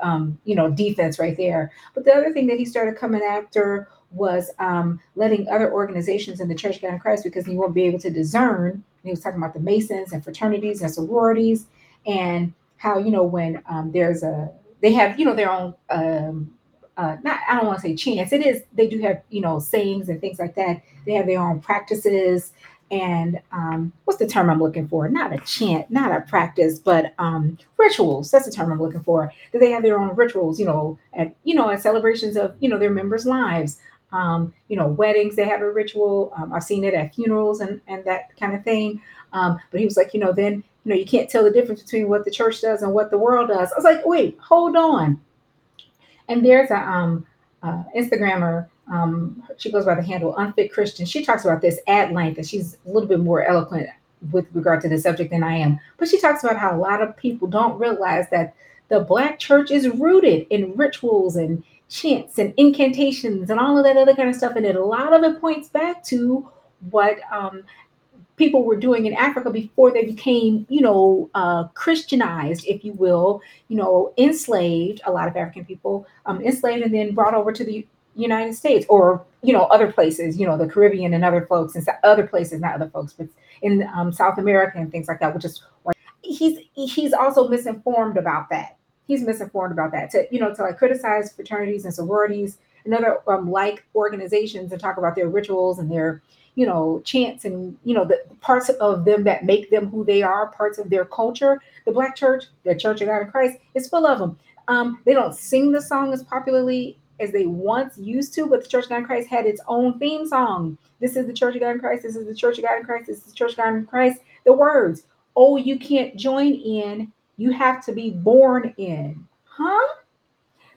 um, you know, defense right there. But the other thing that he started coming after was um, letting other organizations in the Church of in Christ because he won't be able to discern. he was talking about the Masons and fraternities and sororities, and how you know when um, there's a they have you know their own um, uh, not I don't want to say chance. It is they do have you know sayings and things like that. They have their own practices and um, what's the term I'm looking for? Not a chant, not a practice, but um, rituals. That's the term I'm looking for. That they have their own rituals, you know, at you know at celebrations of you know their members' lives. Um, you know, weddings they have a ritual. Um, I've seen it at funerals and and that kind of thing. Um, but he was like, you know, then you know you can't tell the difference between what the church does and what the world does. I was like, wait, hold on and there's a um, uh, Instagrammer. Um, she goes by the handle Unfit Christian. She talks about this at length, and she's a little bit more eloquent with regard to the subject than I am. But she talks about how a lot of people don't realize that the Black church is rooted in rituals and chants and incantations and all of that other kind of stuff. And it, a lot of it points back to what um, people were doing in Africa before they became, you know, uh, Christianized, if you will, you know, enslaved, a lot of African people um, enslaved and then brought over to the United States or, you know, other places, you know, the Caribbean and other folks and other places, not other folks, but in um, South America and things like that, which is he's he's also misinformed about that. He's misinformed about that to, you know, to like criticize fraternities and sororities and other um, like organizations and talk about their rituals and their you know, chants and, you know, the parts of them that make them who they are, parts of their culture. The Black church, the Church of God in Christ, is full of them. Um, they don't sing the song as popularly as they once used to, but the Church of God in Christ had its own theme song. This is the Church of God in Christ. This is the Church of God in Christ. This is the Church of God in Christ. The words, oh, you can't join in. You have to be born in. Huh?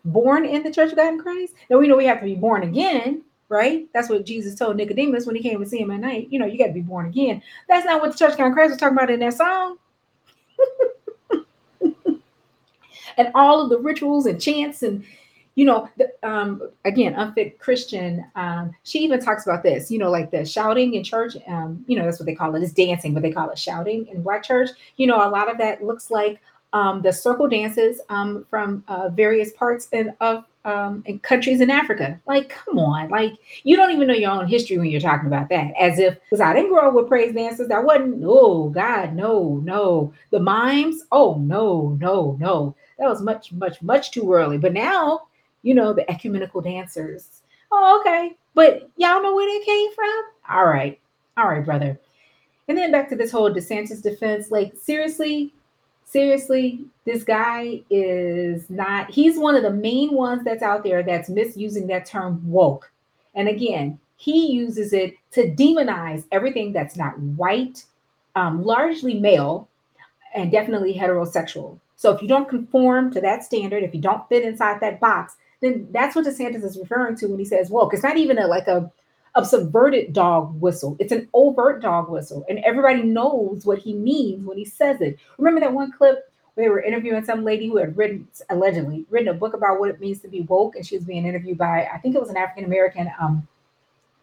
Born in the Church of God in Christ? Now we know we have to be born again right? That's what Jesus told Nicodemus when he came to see him at night. You know, you got to be born again. That's not what the church of Christ was talking about in that song. and all of the rituals and chants and you know, the, um, again, unfit Christian. Um, she even talks about this, you know, like the shouting in church. Um, you know, that's what they call it. It's dancing, but they call it shouting in Black church. You know, a lot of that looks like um, the circle dances um, from uh, various parts in, of um, in countries in Africa. Like, come on, like you don't even know your own history when you're talking about that. As if because I didn't grow up with praise dances. I wasn't. Oh God, no, no. The mimes. Oh no, no, no. That was much, much, much too early. But now you know, the ecumenical dancers. Oh, okay. But y'all know where they came from? All right. All right, brother. And then back to this whole DeSantis defense. Like, seriously, seriously, this guy is not, he's one of the main ones that's out there that's misusing that term woke. And again, he uses it to demonize everything that's not white, um, largely male, and definitely heterosexual. So if you don't conform to that standard, if you don't fit inside that box, then that's what DeSantis is referring to when he says woke. It's not even a like a, a subverted dog whistle. It's an overt dog whistle. And everybody knows what he means when he says it. Remember that one clip where they were interviewing some lady who had written allegedly written a book about what it means to be woke, and she was being interviewed by I think it was an African American um,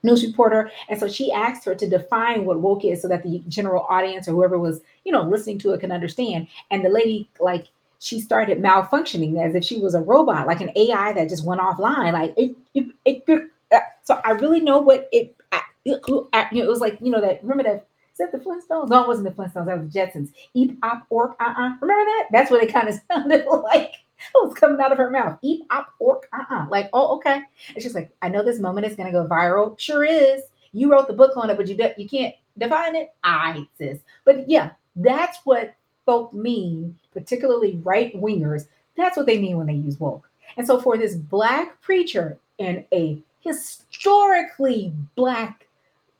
news reporter and so she asked her to define what woke is so that the general audience or whoever was you know listening to it can understand and the lady like she started malfunctioning as if she was a robot, like an AI that just went offline. Like it, it, it so I really know what it, it, it was like. You know that remember that is that the Flintstones? No, it wasn't the Flintstones. That was the Jetsons. Eep op ork. Uh uh Remember that? That's what it kind of sounded like. It was coming out of her mouth. Eep op ork. Uh uh Like oh okay. It's just like I know this moment is gonna go viral. Sure is. You wrote the book on it, but you de- you can't define it. I sis. But yeah, that's what folk mean, particularly right wingers, that's what they mean when they use woke. And so for this black preacher in a historically black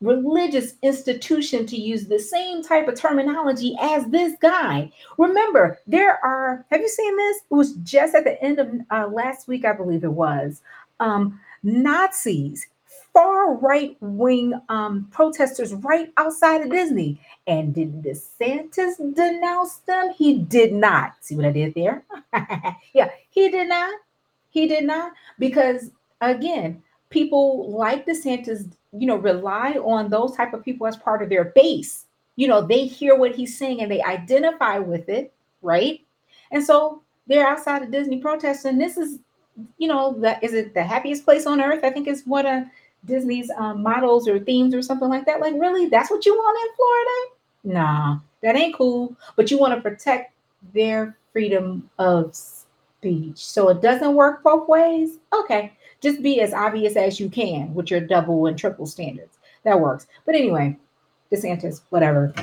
religious institution to use the same type of terminology as this guy. Remember, there are, have you seen this? It was just at the end of uh, last week, I believe it was. Um, Nazis far right wing um, protesters right outside of Disney. And did DeSantis denounce them? He did not. See what I did there? yeah, he did not. He did not. Because again, people like DeSantis, you know, rely on those type of people as part of their base. You know, they hear what he's saying and they identify with it, right? And so they're outside of Disney protesting. This is, you know, is it the happiest place on earth? I think is what a Disney's um, models or themes or something like that. Like, really, that's what you want in Florida? Nah, that ain't cool. But you want to protect their freedom of speech. So it doesn't work both ways. Okay, just be as obvious as you can with your double and triple standards. That works. But anyway, DeSantis, whatever.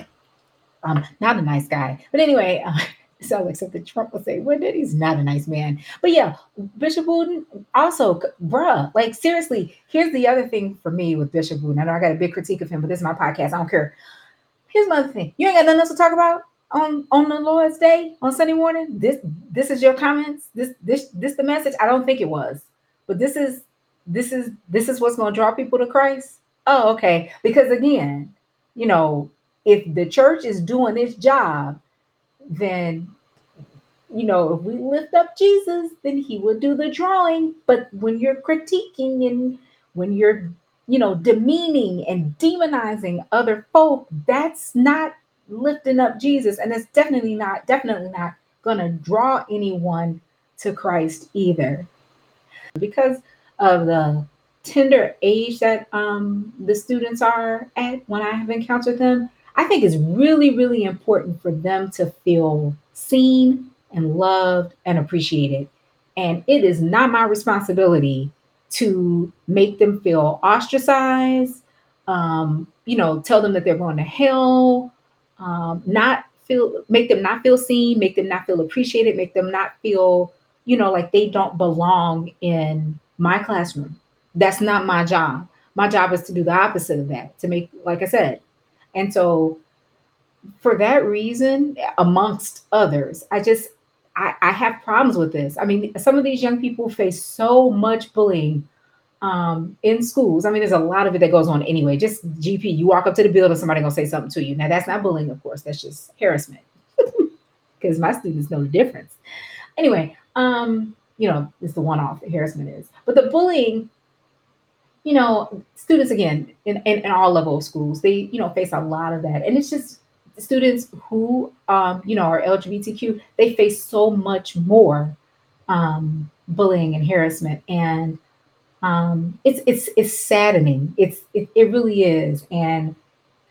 Um, not a nice guy. But anyway, uh, so like something Trump would say, well, he's not a nice man. But yeah, Bishop Wooten also, bruh, like seriously, here's the other thing for me with Bishop Wooten. I know I got a big critique of him, but this is my podcast. I don't care. Here's my thing. You ain't got nothing else to talk about on on the Lord's Day on Sunday morning. This this is your comments. This this this the message. I don't think it was, but this is this is this is what's going to draw people to Christ. Oh, okay. Because again, you know, if the church is doing its job then you know, if we lift up Jesus, then he will do the drawing. But when you're critiquing and when you're, you know, demeaning and demonizing other folk, that's not lifting up Jesus. And it's definitely not, definitely not going to draw anyone to Christ either. Because of the tender age that um, the students are at when I have encountered them, I think it's really, really important for them to feel seen and loved and appreciated. And it is not my responsibility to make them feel ostracized, um, you know, tell them that they're going to hell, um, not feel, make them not feel seen, make them not feel appreciated, make them not feel, you know, like they don't belong in my classroom. That's not my job. My job is to do the opposite of that, to make, like I said, and so for that reason, amongst others, I just I, I have problems with this. I mean, some of these young people face so much bullying um, in schools. I mean, there's a lot of it that goes on anyway. Just GP, you walk up to the building, somebody gonna say something to you. Now that's not bullying, of course. That's just harassment, because my students know the difference. Anyway, um, you know, is the one off harassment is. But the bullying, you know, students again in, in, in all level of schools, they, you know, face a lot of that. And it's just students who um, you know, are LGBTQ, they face so much more um bullying and harassment. And um it's it's it's saddening. It's it, it really is. And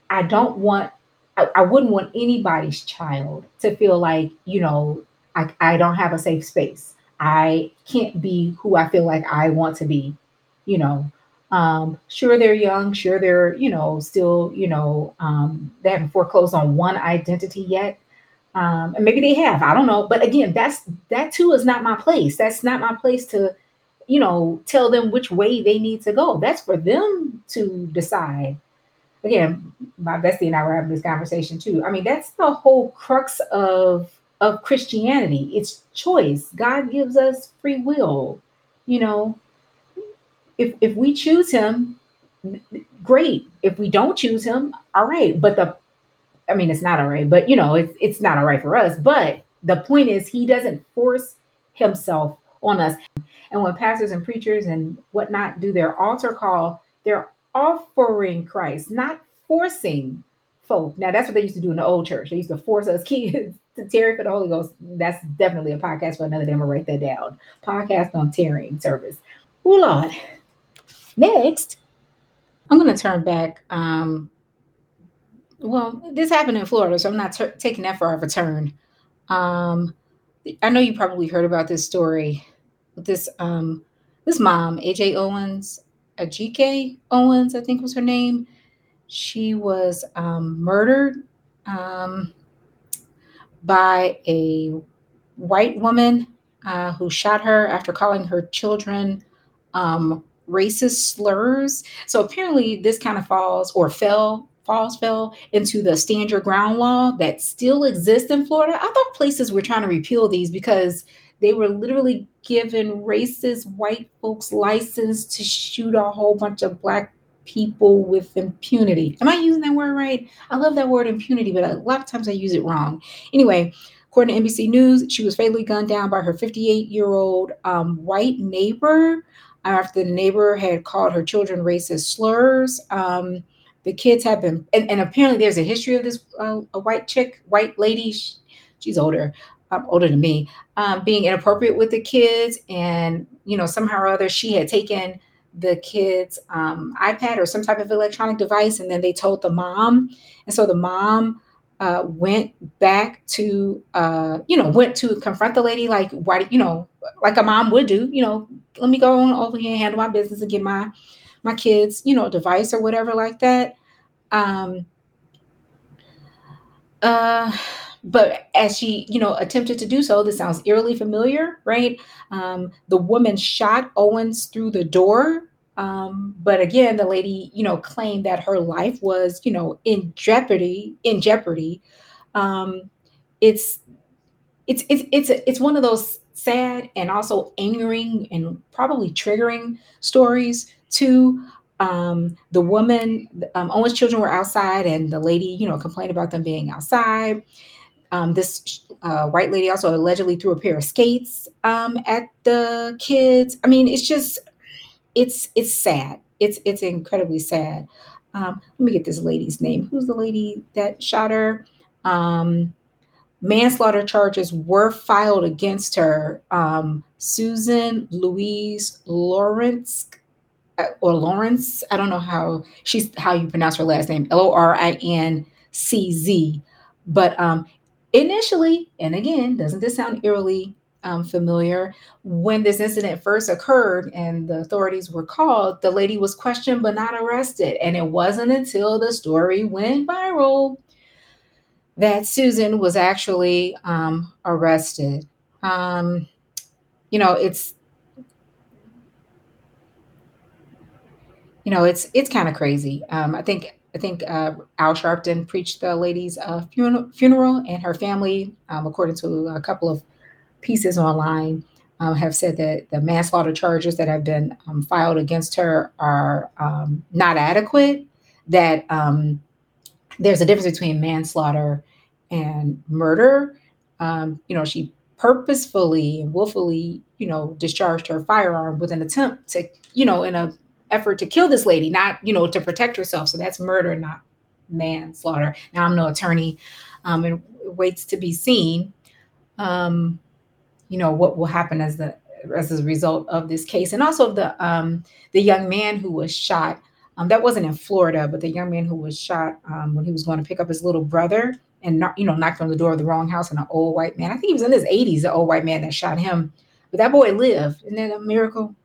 I don't want I, I wouldn't want anybody's child to feel like, you know, I, I don't have a safe space. I can't be who I feel like I want to be, you know. Um, sure, they're young, sure, they're, you know, still, you know, um, they haven't foreclosed on one identity yet. Um, and maybe they have, I don't know. But again, that's that too is not my place. That's not my place to, you know, tell them which way they need to go. That's for them to decide again, my bestie and I were having this conversation too. I mean, that's the whole crux of of Christianity. It's choice. God gives us free will. You know, if if we choose him, great. If we don't choose him, all right. But the I mean, it's not all right, but you know, it's it's not all right for us. But the point is he doesn't force himself on us. And when pastors and preachers and whatnot do their altar call, they're offering Christ, not forcing folk. Now that's what they used to do in the old church. They used to force us kids to tarry for the Holy Ghost. That's definitely a podcast for another day. I'm gonna write that down. Podcast on tarrying service. Oh Lord. Next, I'm gonna turn back. Um, well, this happened in Florida, so I'm not ter- taking that far of a turn. Um, I know you probably heard about this story. with This um, this mom, AJ Owens, Ajike Owens, I think was her name. She was um, murdered um, by a white woman uh, who shot her after calling her children um, racist slurs. So apparently, this kind of falls or fell falls fell into the stand your ground law that still exists in Florida. I thought places were trying to repeal these because they were literally given racist white folks license to shoot a whole bunch of black people with impunity. Am I using that word right? I love that word impunity, but a lot of times I use it wrong. Anyway, according to NBC News, she was fatally gunned down by her 58 year old um, white neighbor after the neighbor had called her children racist slurs. Um, the kids have been, and, and, apparently there's a history of this uh, a white chick, white lady. She, she's older, um, older than me, um, being inappropriate with the kids. And, you know, somehow or other, she had taken the kids' um, iPad or some type of electronic device, and then they told the mom. And so the mom uh, went back to, uh, you know, went to confront the lady, like, why, you know, like a mom would do, you know, let me go on over here and handle my business and get my my kids, you know, device or whatever like that. Um, uh, but as she, you know, attempted to do so, this sounds eerily familiar, right? Um, the woman shot Owens through the door. Um, but again, the lady, you know, claimed that her life was, you know, in jeopardy, in jeopardy. Um, it's it's it's it's it's one of those sad and also angering and probably triggering stories too. Um, the woman, um, Owen's children were outside, and the lady, you know, complained about them being outside. Um, this uh, white lady also allegedly threw a pair of skates um, at the kids. I mean, it's just, it's it's sad. It's it's incredibly sad. Um, let me get this lady's name. Who's the lady that shot her? Um, manslaughter charges were filed against her. Um, Susan Louise Lawrence uh, or Lawrence. I don't know how she's how you pronounce her last name. L O R I N C Z. But um, initially, and again, doesn't this sound eerily um, familiar? When this incident first occurred and the authorities were called, the lady was questioned but not arrested. And it wasn't until the story went viral that Susan was actually um, arrested. Um, you know, it's you know, it's it's kind of crazy. Um, I think I think uh, Al Sharpton preached the lady's uh, funeral, funeral, and her family, um, according to a couple of pieces online, um, have said that the manslaughter charges that have been um, filed against her are um, not adequate. That um, there's a difference between manslaughter and murder. Um, you know, she purposefully and willfully, you know, discharged her firearm with an attempt to, you know, in a effort to kill this lady, not, you know, to protect herself. So that's murder, not manslaughter. Now I'm no attorney, um, and waits to be seen. Um, you know what will happen as the as a result of this case, and also the um, the young man who was shot. Um, that wasn't in Florida, but the young man who was shot um, when he was going to pick up his little brother and you know knocked on the door of the wrong house, and an old white man. I think he was in his 80s. The old white man that shot him, but that boy lived. Isn't that a miracle?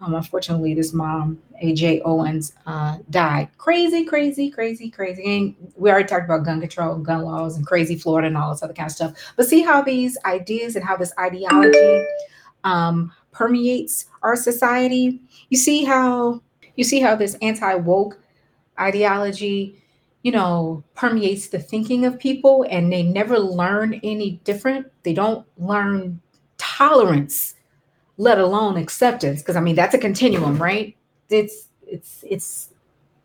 Um, unfortunately, this mom, AJ Owens, uh, died. Crazy, crazy, crazy, crazy. And we already talked about gun control gun laws and crazy Florida and all this other kind of stuff. But see how these ideas and how this ideology um, permeates our society. You see how you see how this anti woke ideology, you know, permeates the thinking of people, and they never learn any different. They don't learn tolerance let alone acceptance because i mean that's a continuum right? It's it's it's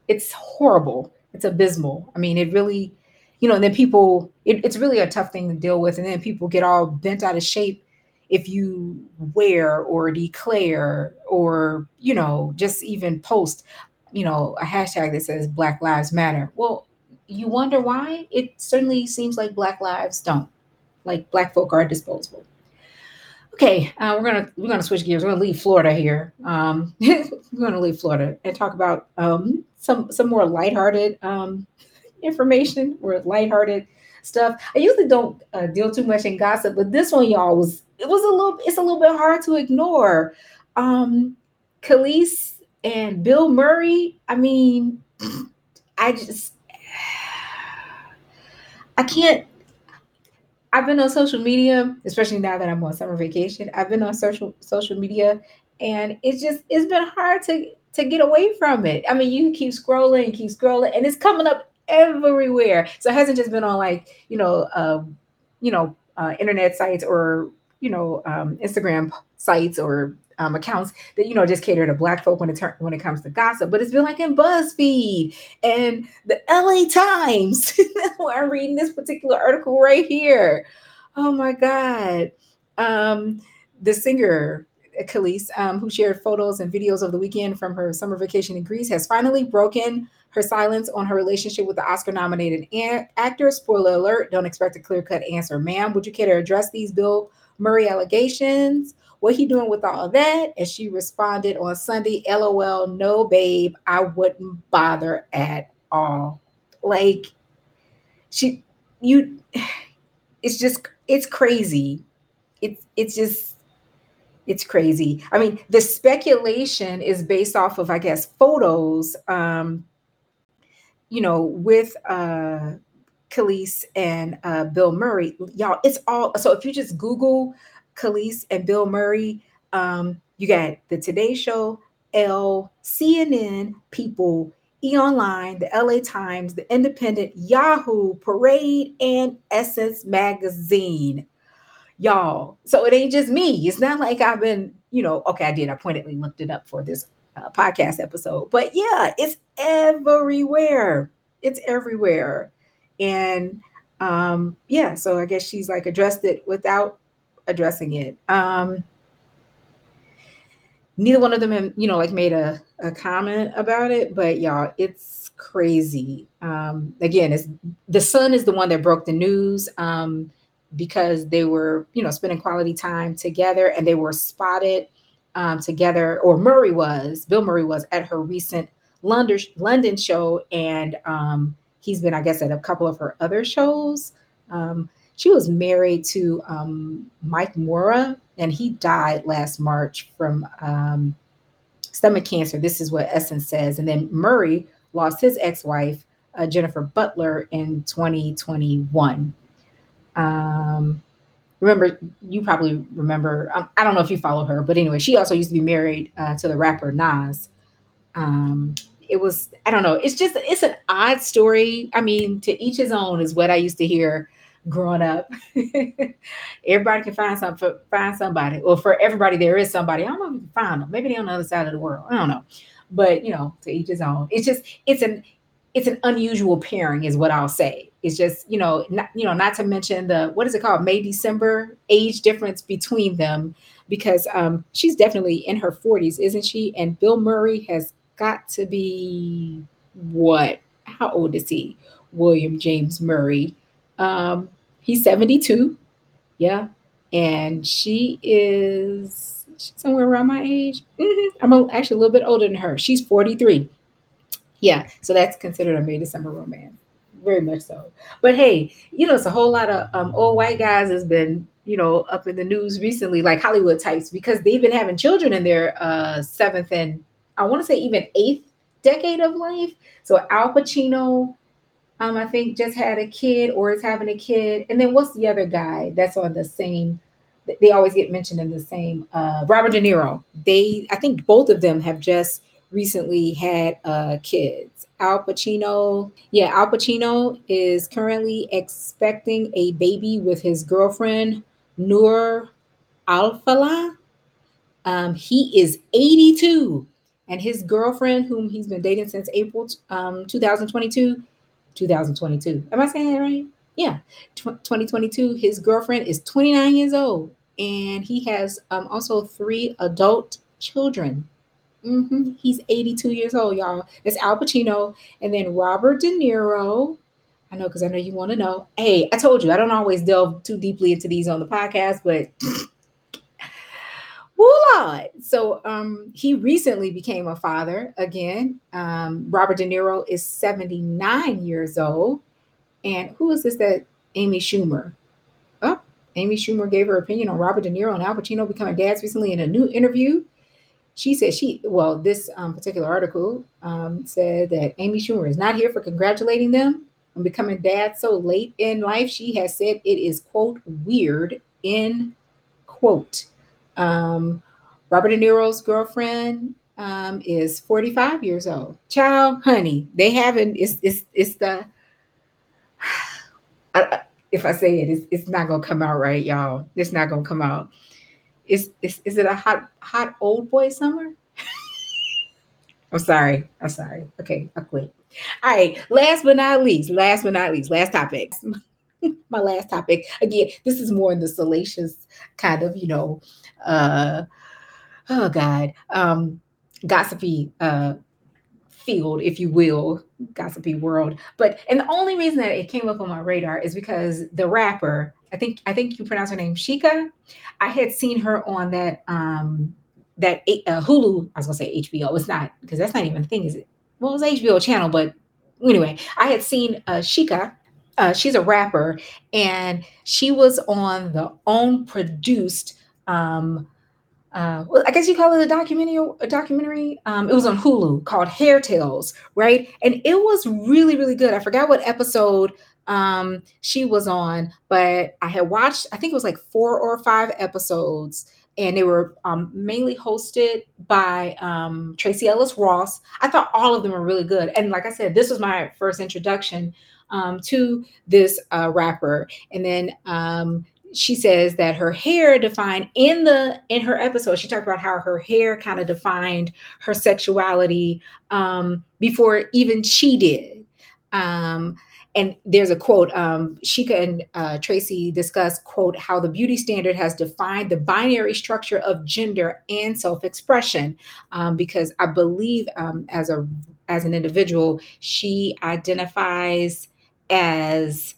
it's horrible. It's abysmal. I mean it really you know and then people it, it's really a tough thing to deal with and then people get all bent out of shape if you wear or declare or you know just even post you know a hashtag that says black lives matter. Well you wonder why? It certainly seems like black lives don't. Like black folk are disposable Okay, uh, we're gonna we're gonna switch gears. We're gonna leave Florida here. Um, we're gonna leave Florida and talk about um, some some more lighthearted um, information or lighthearted stuff. I usually don't uh, deal too much in gossip, but this one, y'all, was it was a little it's a little bit hard to ignore. Um, Kelis and Bill Murray. I mean, I just I can't I've been on social media, especially now that I'm on summer vacation. I've been on social social media, and it's just it's been hard to to get away from it. I mean, you keep scrolling keep scrolling, and it's coming up everywhere. So it hasn't just been on like you know, uh, you know, uh, internet sites or you know, um, Instagram sites or um, accounts that you know just cater to Black folk when it ter- when it comes to gossip. But it's been like in BuzzFeed and the LA Times. where I'm reading this particular article right here. Oh my God! Um, the singer Kelis, um, who shared photos and videos of the weekend from her summer vacation in Greece, has finally broken her silence on her relationship with the Oscar nominated actor. Spoiler alert, don't expect a clear cut answer. Ma'am, would you care to address these Bill Murray allegations? What he doing with all that? And she responded on Sunday, LOL, no, babe, I wouldn't bother at all. Like, she, you, it's just, it's crazy. It's, it's just, it's crazy. I mean, the speculation is based off of, I guess, photos, um, you know, with, uh, Kelis and uh, Bill Murray. Y'all, it's all so if you just Google Kelis and Bill Murray. Um, you got the Today Show, Elle, CNN, People, E Online, the LA Times, the Independent, Yahoo, Parade, and Essence Magazine. Y'all, so it ain't just me. It's not like I've been, you know, okay, I did. I pointedly looked it up for this uh, podcast episode, but yeah, it's everywhere. It's everywhere. And um, yeah, so I guess she's like addressed it without addressing it. Um, neither one of them, you know, like made a, a comment about it, but y'all, it's crazy. Um, again, it's the Sun is the one that broke the news um, because they were, you know, spending quality time together and they were spotted um, together, or Murray was, Bill Murray was at her recent London London show, and um, he's been, I guess, at a couple of her other shows. Um, she was married to um, Mike Mora, and he died last March from um, stomach cancer. This is what Essence says. And then Murray lost his ex wife, uh, Jennifer Butler, in 2021. Um, remember, you probably remember, um, I don't know if you follow her, but anyway, she also used to be married uh, to the rapper Nas. Um, it was, I don't know, it's just, it's an odd story. I mean, to each his own is what I used to hear growing up. everybody can find some find somebody. Well, for everybody there is somebody. I don't know if you can find them. Maybe they're on the other side of the world. I don't know. But you know, to each his own. It's just it's an it's an unusual pairing, is what I'll say. It's just you know, not, you know, not to mention the what is it called, May December age difference between them, because um, she's definitely in her 40s, isn't she? And Bill Murray has got to be what? How old is he? William James Murray. Um, he's 72. Yeah. And she is somewhere around my age. Mm-hmm. I'm actually a little bit older than her. She's 43. Yeah. So that's considered a May December romance. Very much so. But hey, you know, it's a whole lot of um, old white guys has been, you know, up in the news recently, like Hollywood types, because they've been having children in their uh, seventh and I want to say even eighth decade of life. So Al Pacino, um, I think just had a kid or is having a kid. And then what's the other guy that's on the same? They always get mentioned in the same. Uh, Robert De Niro. They, I think both of them have just recently had uh, kids. Al Pacino, yeah, Al Pacino is currently expecting a baby with his girlfriend Noor Alfallah. Um, he is 82, and his girlfriend, whom he's been dating since April um, 2022, 2022. Am I saying that right? Yeah, 2022. His girlfriend is 29 years old, and he has um, also three adult children. Mm-hmm. He's 82 years old, y'all. It's Al Pacino, and then Robert De Niro. I know because I know you want to know. Hey, I told you I don't always delve too deeply into these on the podcast, but Lord. So um, he recently became a father again. Um, Robert De Niro is 79 years old. And who is this that Amy Schumer? Oh, Amy Schumer gave her opinion on Robert De Niro and Al Pacino becoming dads recently in a new interview. She said she, well, this um, particular article um, said that Amy Schumer is not here for congratulating them on becoming dads so late in life. She has said it is, quote, weird, in quote. Um, Robert De Niro's girlfriend um, is 45 years old. Child, honey, they haven't, it's, it's, it's the, I, if I say it, it's, it's not to come out right, y'all. It's not to come out. Is, is, is it a hot, hot old boy summer? I'm sorry. I'm sorry. Okay, I quit. All right. Last but not least, last but not least, last topic. My last topic. Again, this is more in the salacious kind of, you know, uh oh God, um, gossipy uh, field, if you will, gossipy world. But and the only reason that it came up on my radar is because the rapper, I think I think you pronounce her name Chika. I had seen her on that um that uh, Hulu. I was gonna say HBO. It's not because that's not even a thing, is it? Well, it's HBO channel, but anyway, I had seen uh, Chika. Uh, she's a rapper, and she was on the own produced um, uh, well, I guess you call it a documentary. A documentary. Um, it was on Hulu called Hair Tales, right? And it was really, really good. I forgot what episode um, she was on, but I had watched. I think it was like four or five episodes, and they were um, mainly hosted by um, Tracee Ellis Ross. I thought all of them were really good, and like I said, this was my first introduction um, to this uh, rapper, and then um, she says that her hair defined in the in her episode she talked about how her hair kind of defined her sexuality um, before even she did. Um, and there's a quote um, and uh, Tracee discuss quote how the beauty standard has defined the binary structure of gender and self-expression. Um, because I believe um, as a as an individual she identifies as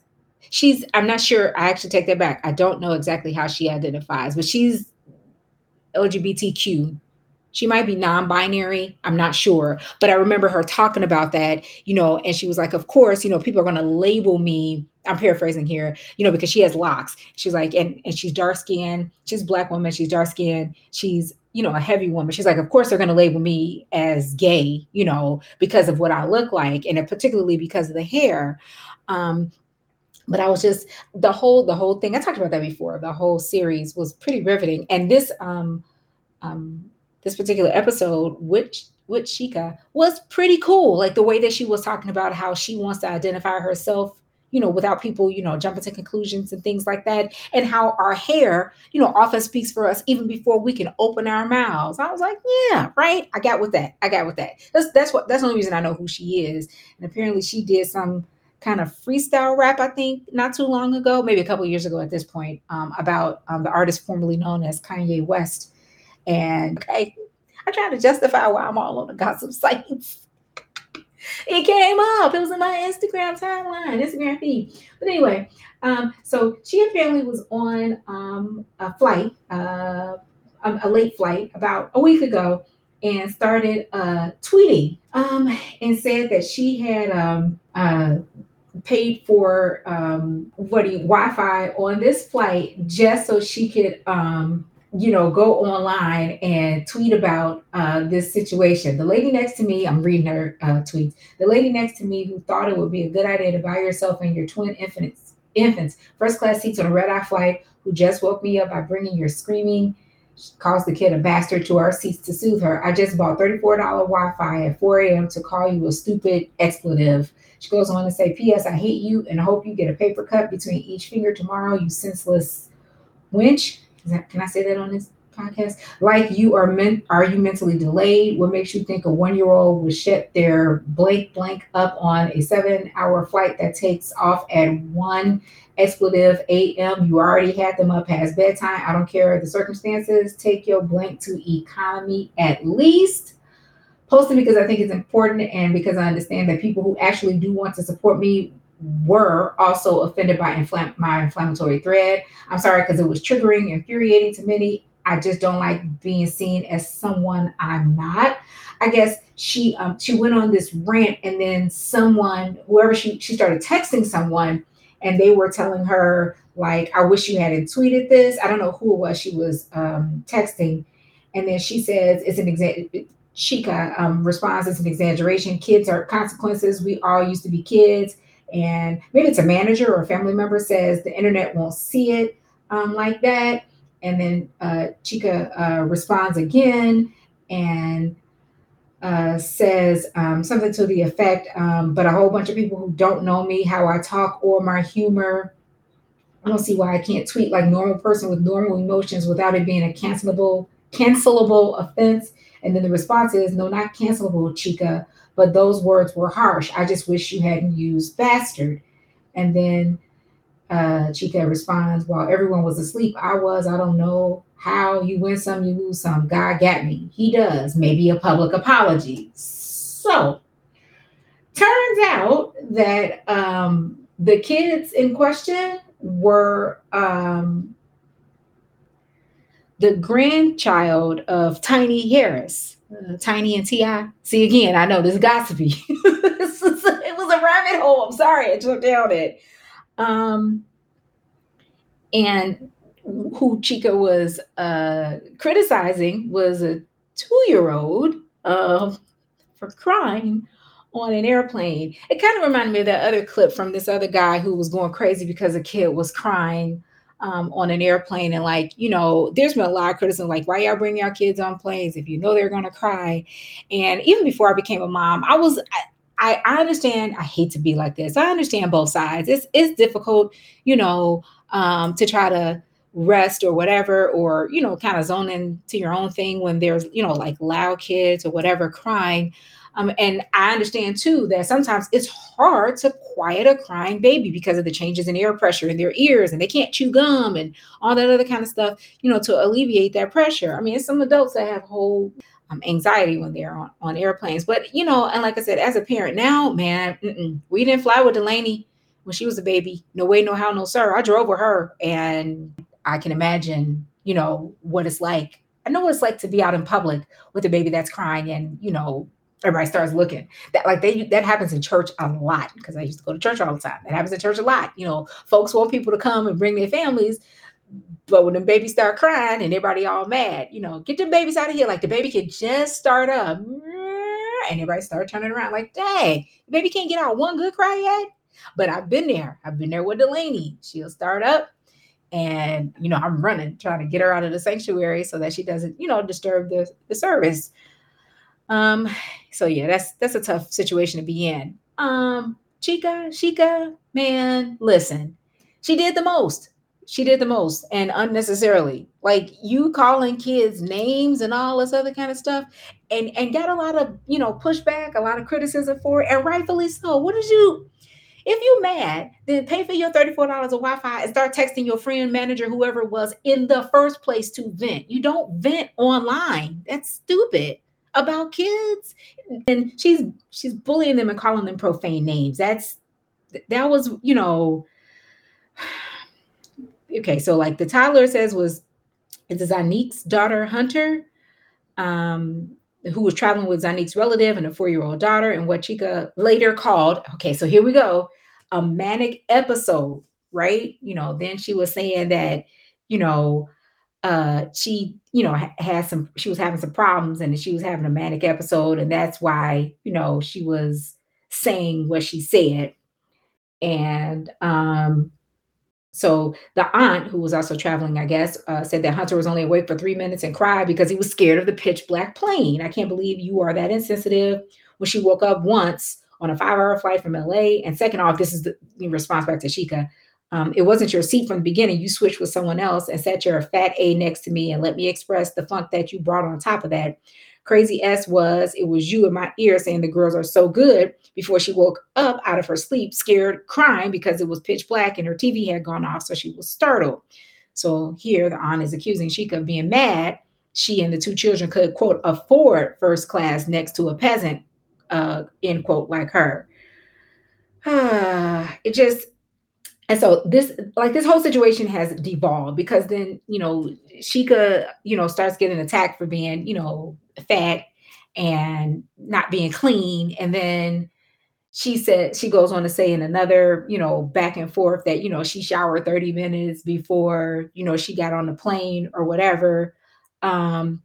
she's i'm not sure i actually take that back. I don't know exactly how she identifies but she's lgbtq she might be non-binary i'm not sure but i remember her talking about that you know and she was like of course you know people are going to label me i'm paraphrasing here you know because she has locks. She's like and, and she's dark skinned she's black woman she's dark skinned she's you know a heavy woman. She's like of course they're going to label me as gay you know because of what i look like and particularly because of the hair um, but I was just the whole the whole thing. I talked about that before. The whole series was pretty riveting, and this um um this particular episode, which with Chika, was pretty cool. Like the way that she was talking about how she wants to identify herself, you know, without people, you know, jumping to conclusions and things like that, and how our hair, you know, often speaks for us even before we can open our mouths. I was like, yeah, right. I got with that. I got with that. That's that's what that's the only reason I know who she is. And apparently, she did some kind of freestyle rap, I think, not too long ago, maybe a couple years ago at this point, um, about um, the artist formerly known as Kanye West. And I, I try to justify why I'm all on the gossip sites it came up. It was in my Instagram timeline, Instagram feed. But anyway, um, so she and family was on um, a flight, uh, a, a, late flight about a week ago, and started uh, tweeting um, and said that she had um, uh, paid for um, what Wi-Fi on this flight just so she could um, you know, go online and tweet about uh, this situation. The lady next to me, I'm reading her uh, tweets. The lady next to me who thought it would be a good idea to buy yourself and your twin infants, infants first class seats on a red eye flight, who just woke me up by bringing your screaming, calls the kid a bastard to our seats to soothe her. I just bought $34 Wi Fi at 4 a.m. to call you a stupid expletive. She goes on to say, P.S. I hate you and I hope you get a paper cut between each finger tomorrow, you senseless wench. That, can I say that on this podcast? Like you are meant, are you mentally delayed? What makes you think a one year old would shut their blank blank up on a seven hour flight that takes off at one expletive a.m.? You already had them up past bedtime. I don't care the circumstances. Take your blank to economy at least. Posting because I think it's important and because I understand that people who actually do want to support me were also offended by infl- my inflammatory thread. I'm sorry because it was triggering, infuriating to many. I just don't like being seen as someone I'm not. I guess she um, she went on this rant, and then someone, whoever she she started texting someone, and they were telling her like, "I wish you hadn't tweeted this." I don't know who it was she was um, texting, and then she says it's an example. Chika um, responds, "It's an exaggeration. Kids are consequences. We all used to be kids." and maybe it's a manager or a family member says the internet won't see it um, like that. And then uh, Chika uh, responds again and uh, says um, something to the effect, um, but a whole bunch of people who don't know me, how I talk, or my humor. I don't see why I can't tweet like normal person with normal emotions without it being a cancelable, cancelable offense. And then the response is, no, not cancelable, chika, but those words were harsh. I just wish you hadn't used bastard. And then uh, Chika responds, while everyone was asleep, I was, I don't know how you win some, you lose some. God got me. He does. Maybe a public apology. So, turns out that um, the kids in question were um, the grandchild of Tiny Harris. Uh, Tiny and Ti. See again, I know this gossipy. it was a rabbit hole. I'm sorry, I took down it. Um, and who Chika was uh, criticizing was a two-year-old uh, for crying on an airplane. It kind of reminded me of that other clip from this other guy who was going crazy because a kid was crying um, on an airplane and like you know there's been a lot of criticism like why y'all bring your kids on planes if you know they're to cry? And even before i became a mom i was I, I understand i hate to be like this i understand both sides. It's it's difficult you know um, to try to rest or whatever or you know kind of zone into your own thing when there's you know like loud kids or whatever crying um, and I understand too that sometimes it's hard to quiet a crying baby because of the changes in air pressure in their ears and they can't chew gum and all that other kind of stuff, you know, to alleviate that pressure. I mean, it's some adults that have whole um, anxiety when they're on, on airplanes. But, you know, and like I said, as a parent now, man, we didn't fly with Delaney when she was a baby. No way, no how, no sir. I drove with her and I can imagine, you know, what it's like. I know what it's like to be out in public with a baby that's crying and, you know, everybody starts looking. That like they that happens in church a lot because I used to go to church all the time. That happens in church a lot. You know, folks want people to come and bring their families, but when the babies start crying and everybody all mad, you know, get the babies out of here. Like the baby can just start up, and everybody start turning around like, dang, baby can't get out one good cry yet. But I've been there. I've been there with Delaney. She'll start up. And you know, I'm running, trying to get her out of the sanctuary so that she doesn't, you know, disturb the, the service. Um, so yeah, that's that's a tough situation to be in. Um, Chika, Chika, man, listen, she did the most. She did the most and unnecessarily. Like you calling kids names and all this other kind of stuff, and and got a lot of you know pushback, a lot of criticism for it, and rightfully so. What did you? If you mad, then pay for your $34 of Wi-Fi and start texting your friend, manager, whoever it was in the first place to vent. You don't vent online. That's stupid about kids. And she's she's bullying them and calling them profane names. That's that was, you know. Okay, so like the toddler says was it's Zonnique's daughter Hunter. Um, who was traveling with Zonnique's relative and a four-year-old daughter, and what Chika later called, okay, so here we go, a manic episode, right? You know, then she was saying that, you know, uh, she, you know, had some, she was having some problems and she was having a manic episode, and that's why, you know, she was saying what she said. And um, so the aunt, who was also traveling, I guess, uh, said that Hunter was only awake for three minutes and cried because he was scared of the pitch black plane. I can't believe you are that insensitive. When she woke up once on a five hour flight from LA, and second off, this is the response back to Chika. Um, it wasn't your seat from the beginning. You switched with someone else and sat your fat A next to me and let me express the funk that you brought on top of that. Crazy S was it was you in my ear saying the girls are so good before she woke up out of her sleep, scared, crying because it was pitch black and her TV had gone off, so she was startled. So here the aunt is accusing Chika of being mad. She and the two children could quote afford first class next to a peasant, uh, end quote, like her. it just and so this like this whole situation has devolved because then you know Chika you know starts getting attacked for being you know fat and not being clean. And then she said she goes on to say in another you know back and forth that you know she showered 30 minutes before you know she got on the plane or whatever. Um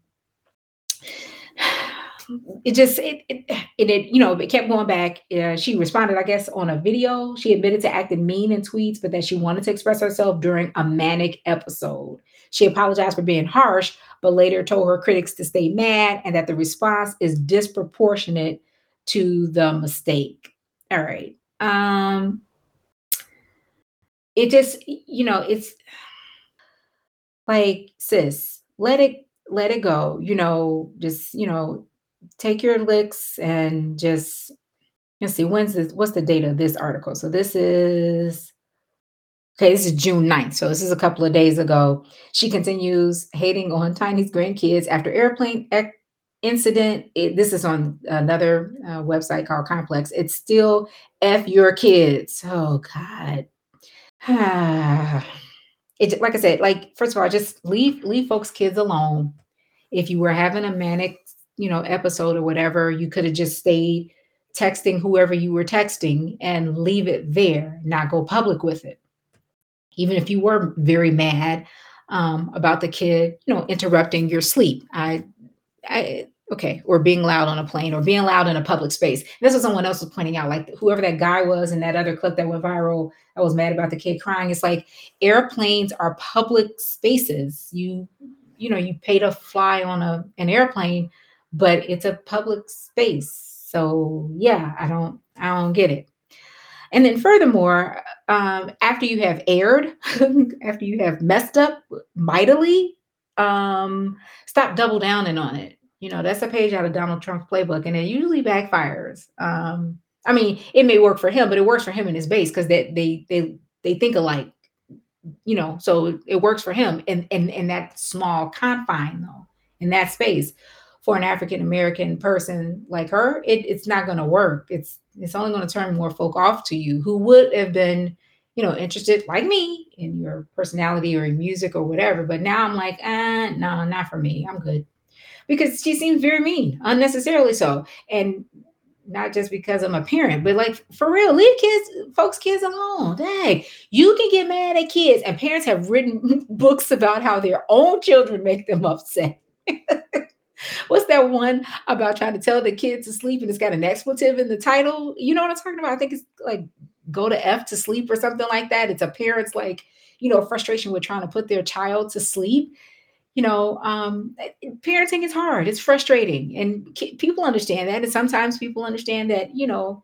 it just it it, it, it you know it kept going back. Uh, she responded i guess on a video. She admitted to acting mean in tweets but that she wanted to express herself during a manic episode. She apologized for being harsh but later told her critics to stay mad and that the response is disproportionate to the mistake. All right. Um it just you know it's like sis let it let it go you know just you know take your licks and just let's see when's this what's the date of this article? So this is okay this is june 9th so this is a couple of days ago. She continues hating on tiny's grandkids after airplane incident. It, this is on another uh, website called complex. It's still f your kids. Oh god. It like i said like first of all just leave leave folks kids alone. If you were having a manic you know, episode or whatever, you could have just stayed texting whoever you were texting and leave it there, not go public with it. Even if you were very mad um, about the kid, you know, interrupting your sleep. I, I, okay, or being loud on a plane or being loud in a public space. This is someone else was pointing out, like whoever that guy was in that other clip that went viral. I was mad about the kid crying. It's like airplanes are public spaces. You, you know, you pay to fly on a an airplane but it's a public space. So yeah, I don't I don't get it. And then furthermore, um, after you have aired, after you have messed up mightily, um, stop double downing on it. You know, that's a page out of Donald Trump's playbook, and it usually backfires. Um, I mean, it may work for him, but it works for him and his base because they they they they think alike. You know, so it works for him in in in that small confine though, in that space for an African American person like her, it, it's not going to work. It's it's only going to turn more folk off to you who would have been, you know, interested like me in your personality or in music or whatever. But now I'm like, ah, no, not for me. I'm good because she seems very mean, unnecessarily so, and not just because I'm a parent, but like for real, leave kids, folks, kids alone. Dang, you can get mad at kids, and parents have written books about how their own children make them upset. What's that one about trying to tell the kids to sleep and it's got an expletive in the title? You know what I'm talking about? I think it's like go to F to sleep or something like that. It's a parent's like, you know, frustration with trying to put their child to sleep. You know, um, parenting is hard. It's frustrating, and people understand that. And sometimes people understand that, you know,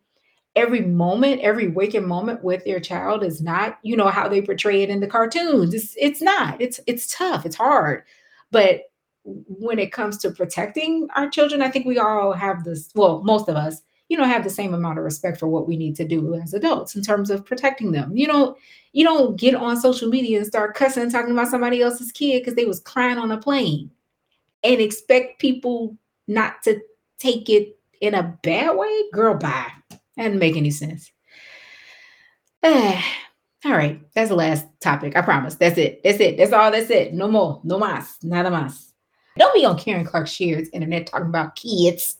every moment, every waking moment with their child is not, you know, how they portray it in the cartoons. It's it's not. It's it's tough. It's hard. But when it comes to protecting our children, I think we all have this, well, most of us, you know, have the same amount of respect for what we need to do as adults in terms of protecting them. You don't you don't get on social media and start cussing talking about somebody else's kid because they was crying on a plane and expect people not to take it in a bad way. Girl, bye. That didn't make any sense. all right, that's the last topic. I promise. That's it. That's it. That's all. That's it. No more. No mas. Nada mas. Don't be on Karen Clark Sheard's internet talking about kids.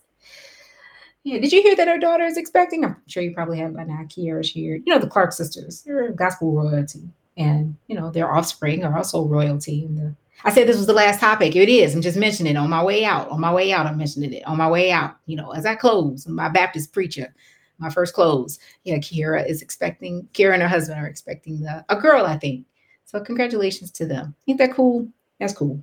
Yeah, did you hear that her daughter is expecting? I'm sure you probably have by now. Kierra Sheard, you know the Clark sisters. They're gospel royalty, and you know their offspring are also royalty. I said this was the last topic. It is. I'm just mentioning it on my way out. On my way out, I'm mentioning it on my way out. You know, as I close, my Baptist preacher, my first close. Yeah, Kierra is expecting. Kierra and her husband are expecting the, a girl, I think. So congratulations to them. Ain't that cool? That's cool.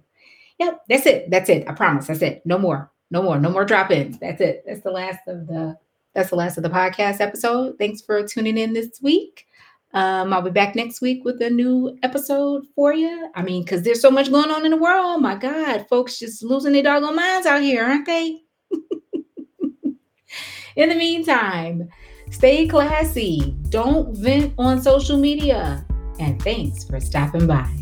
Yep, that's it. That's it. I promise. That's it. No more no more, no more drop-ins. That's it. That's the last of the that's the last of the podcast episode. Thanks for tuning in this week. Um, I'll be back next week with a new episode for you. I mean, because there's so much going on in the world. Oh my God, folks just losing their doggone minds out here, aren't they? in the meantime, stay classy. Don't vent on social media. And thanks for stopping by.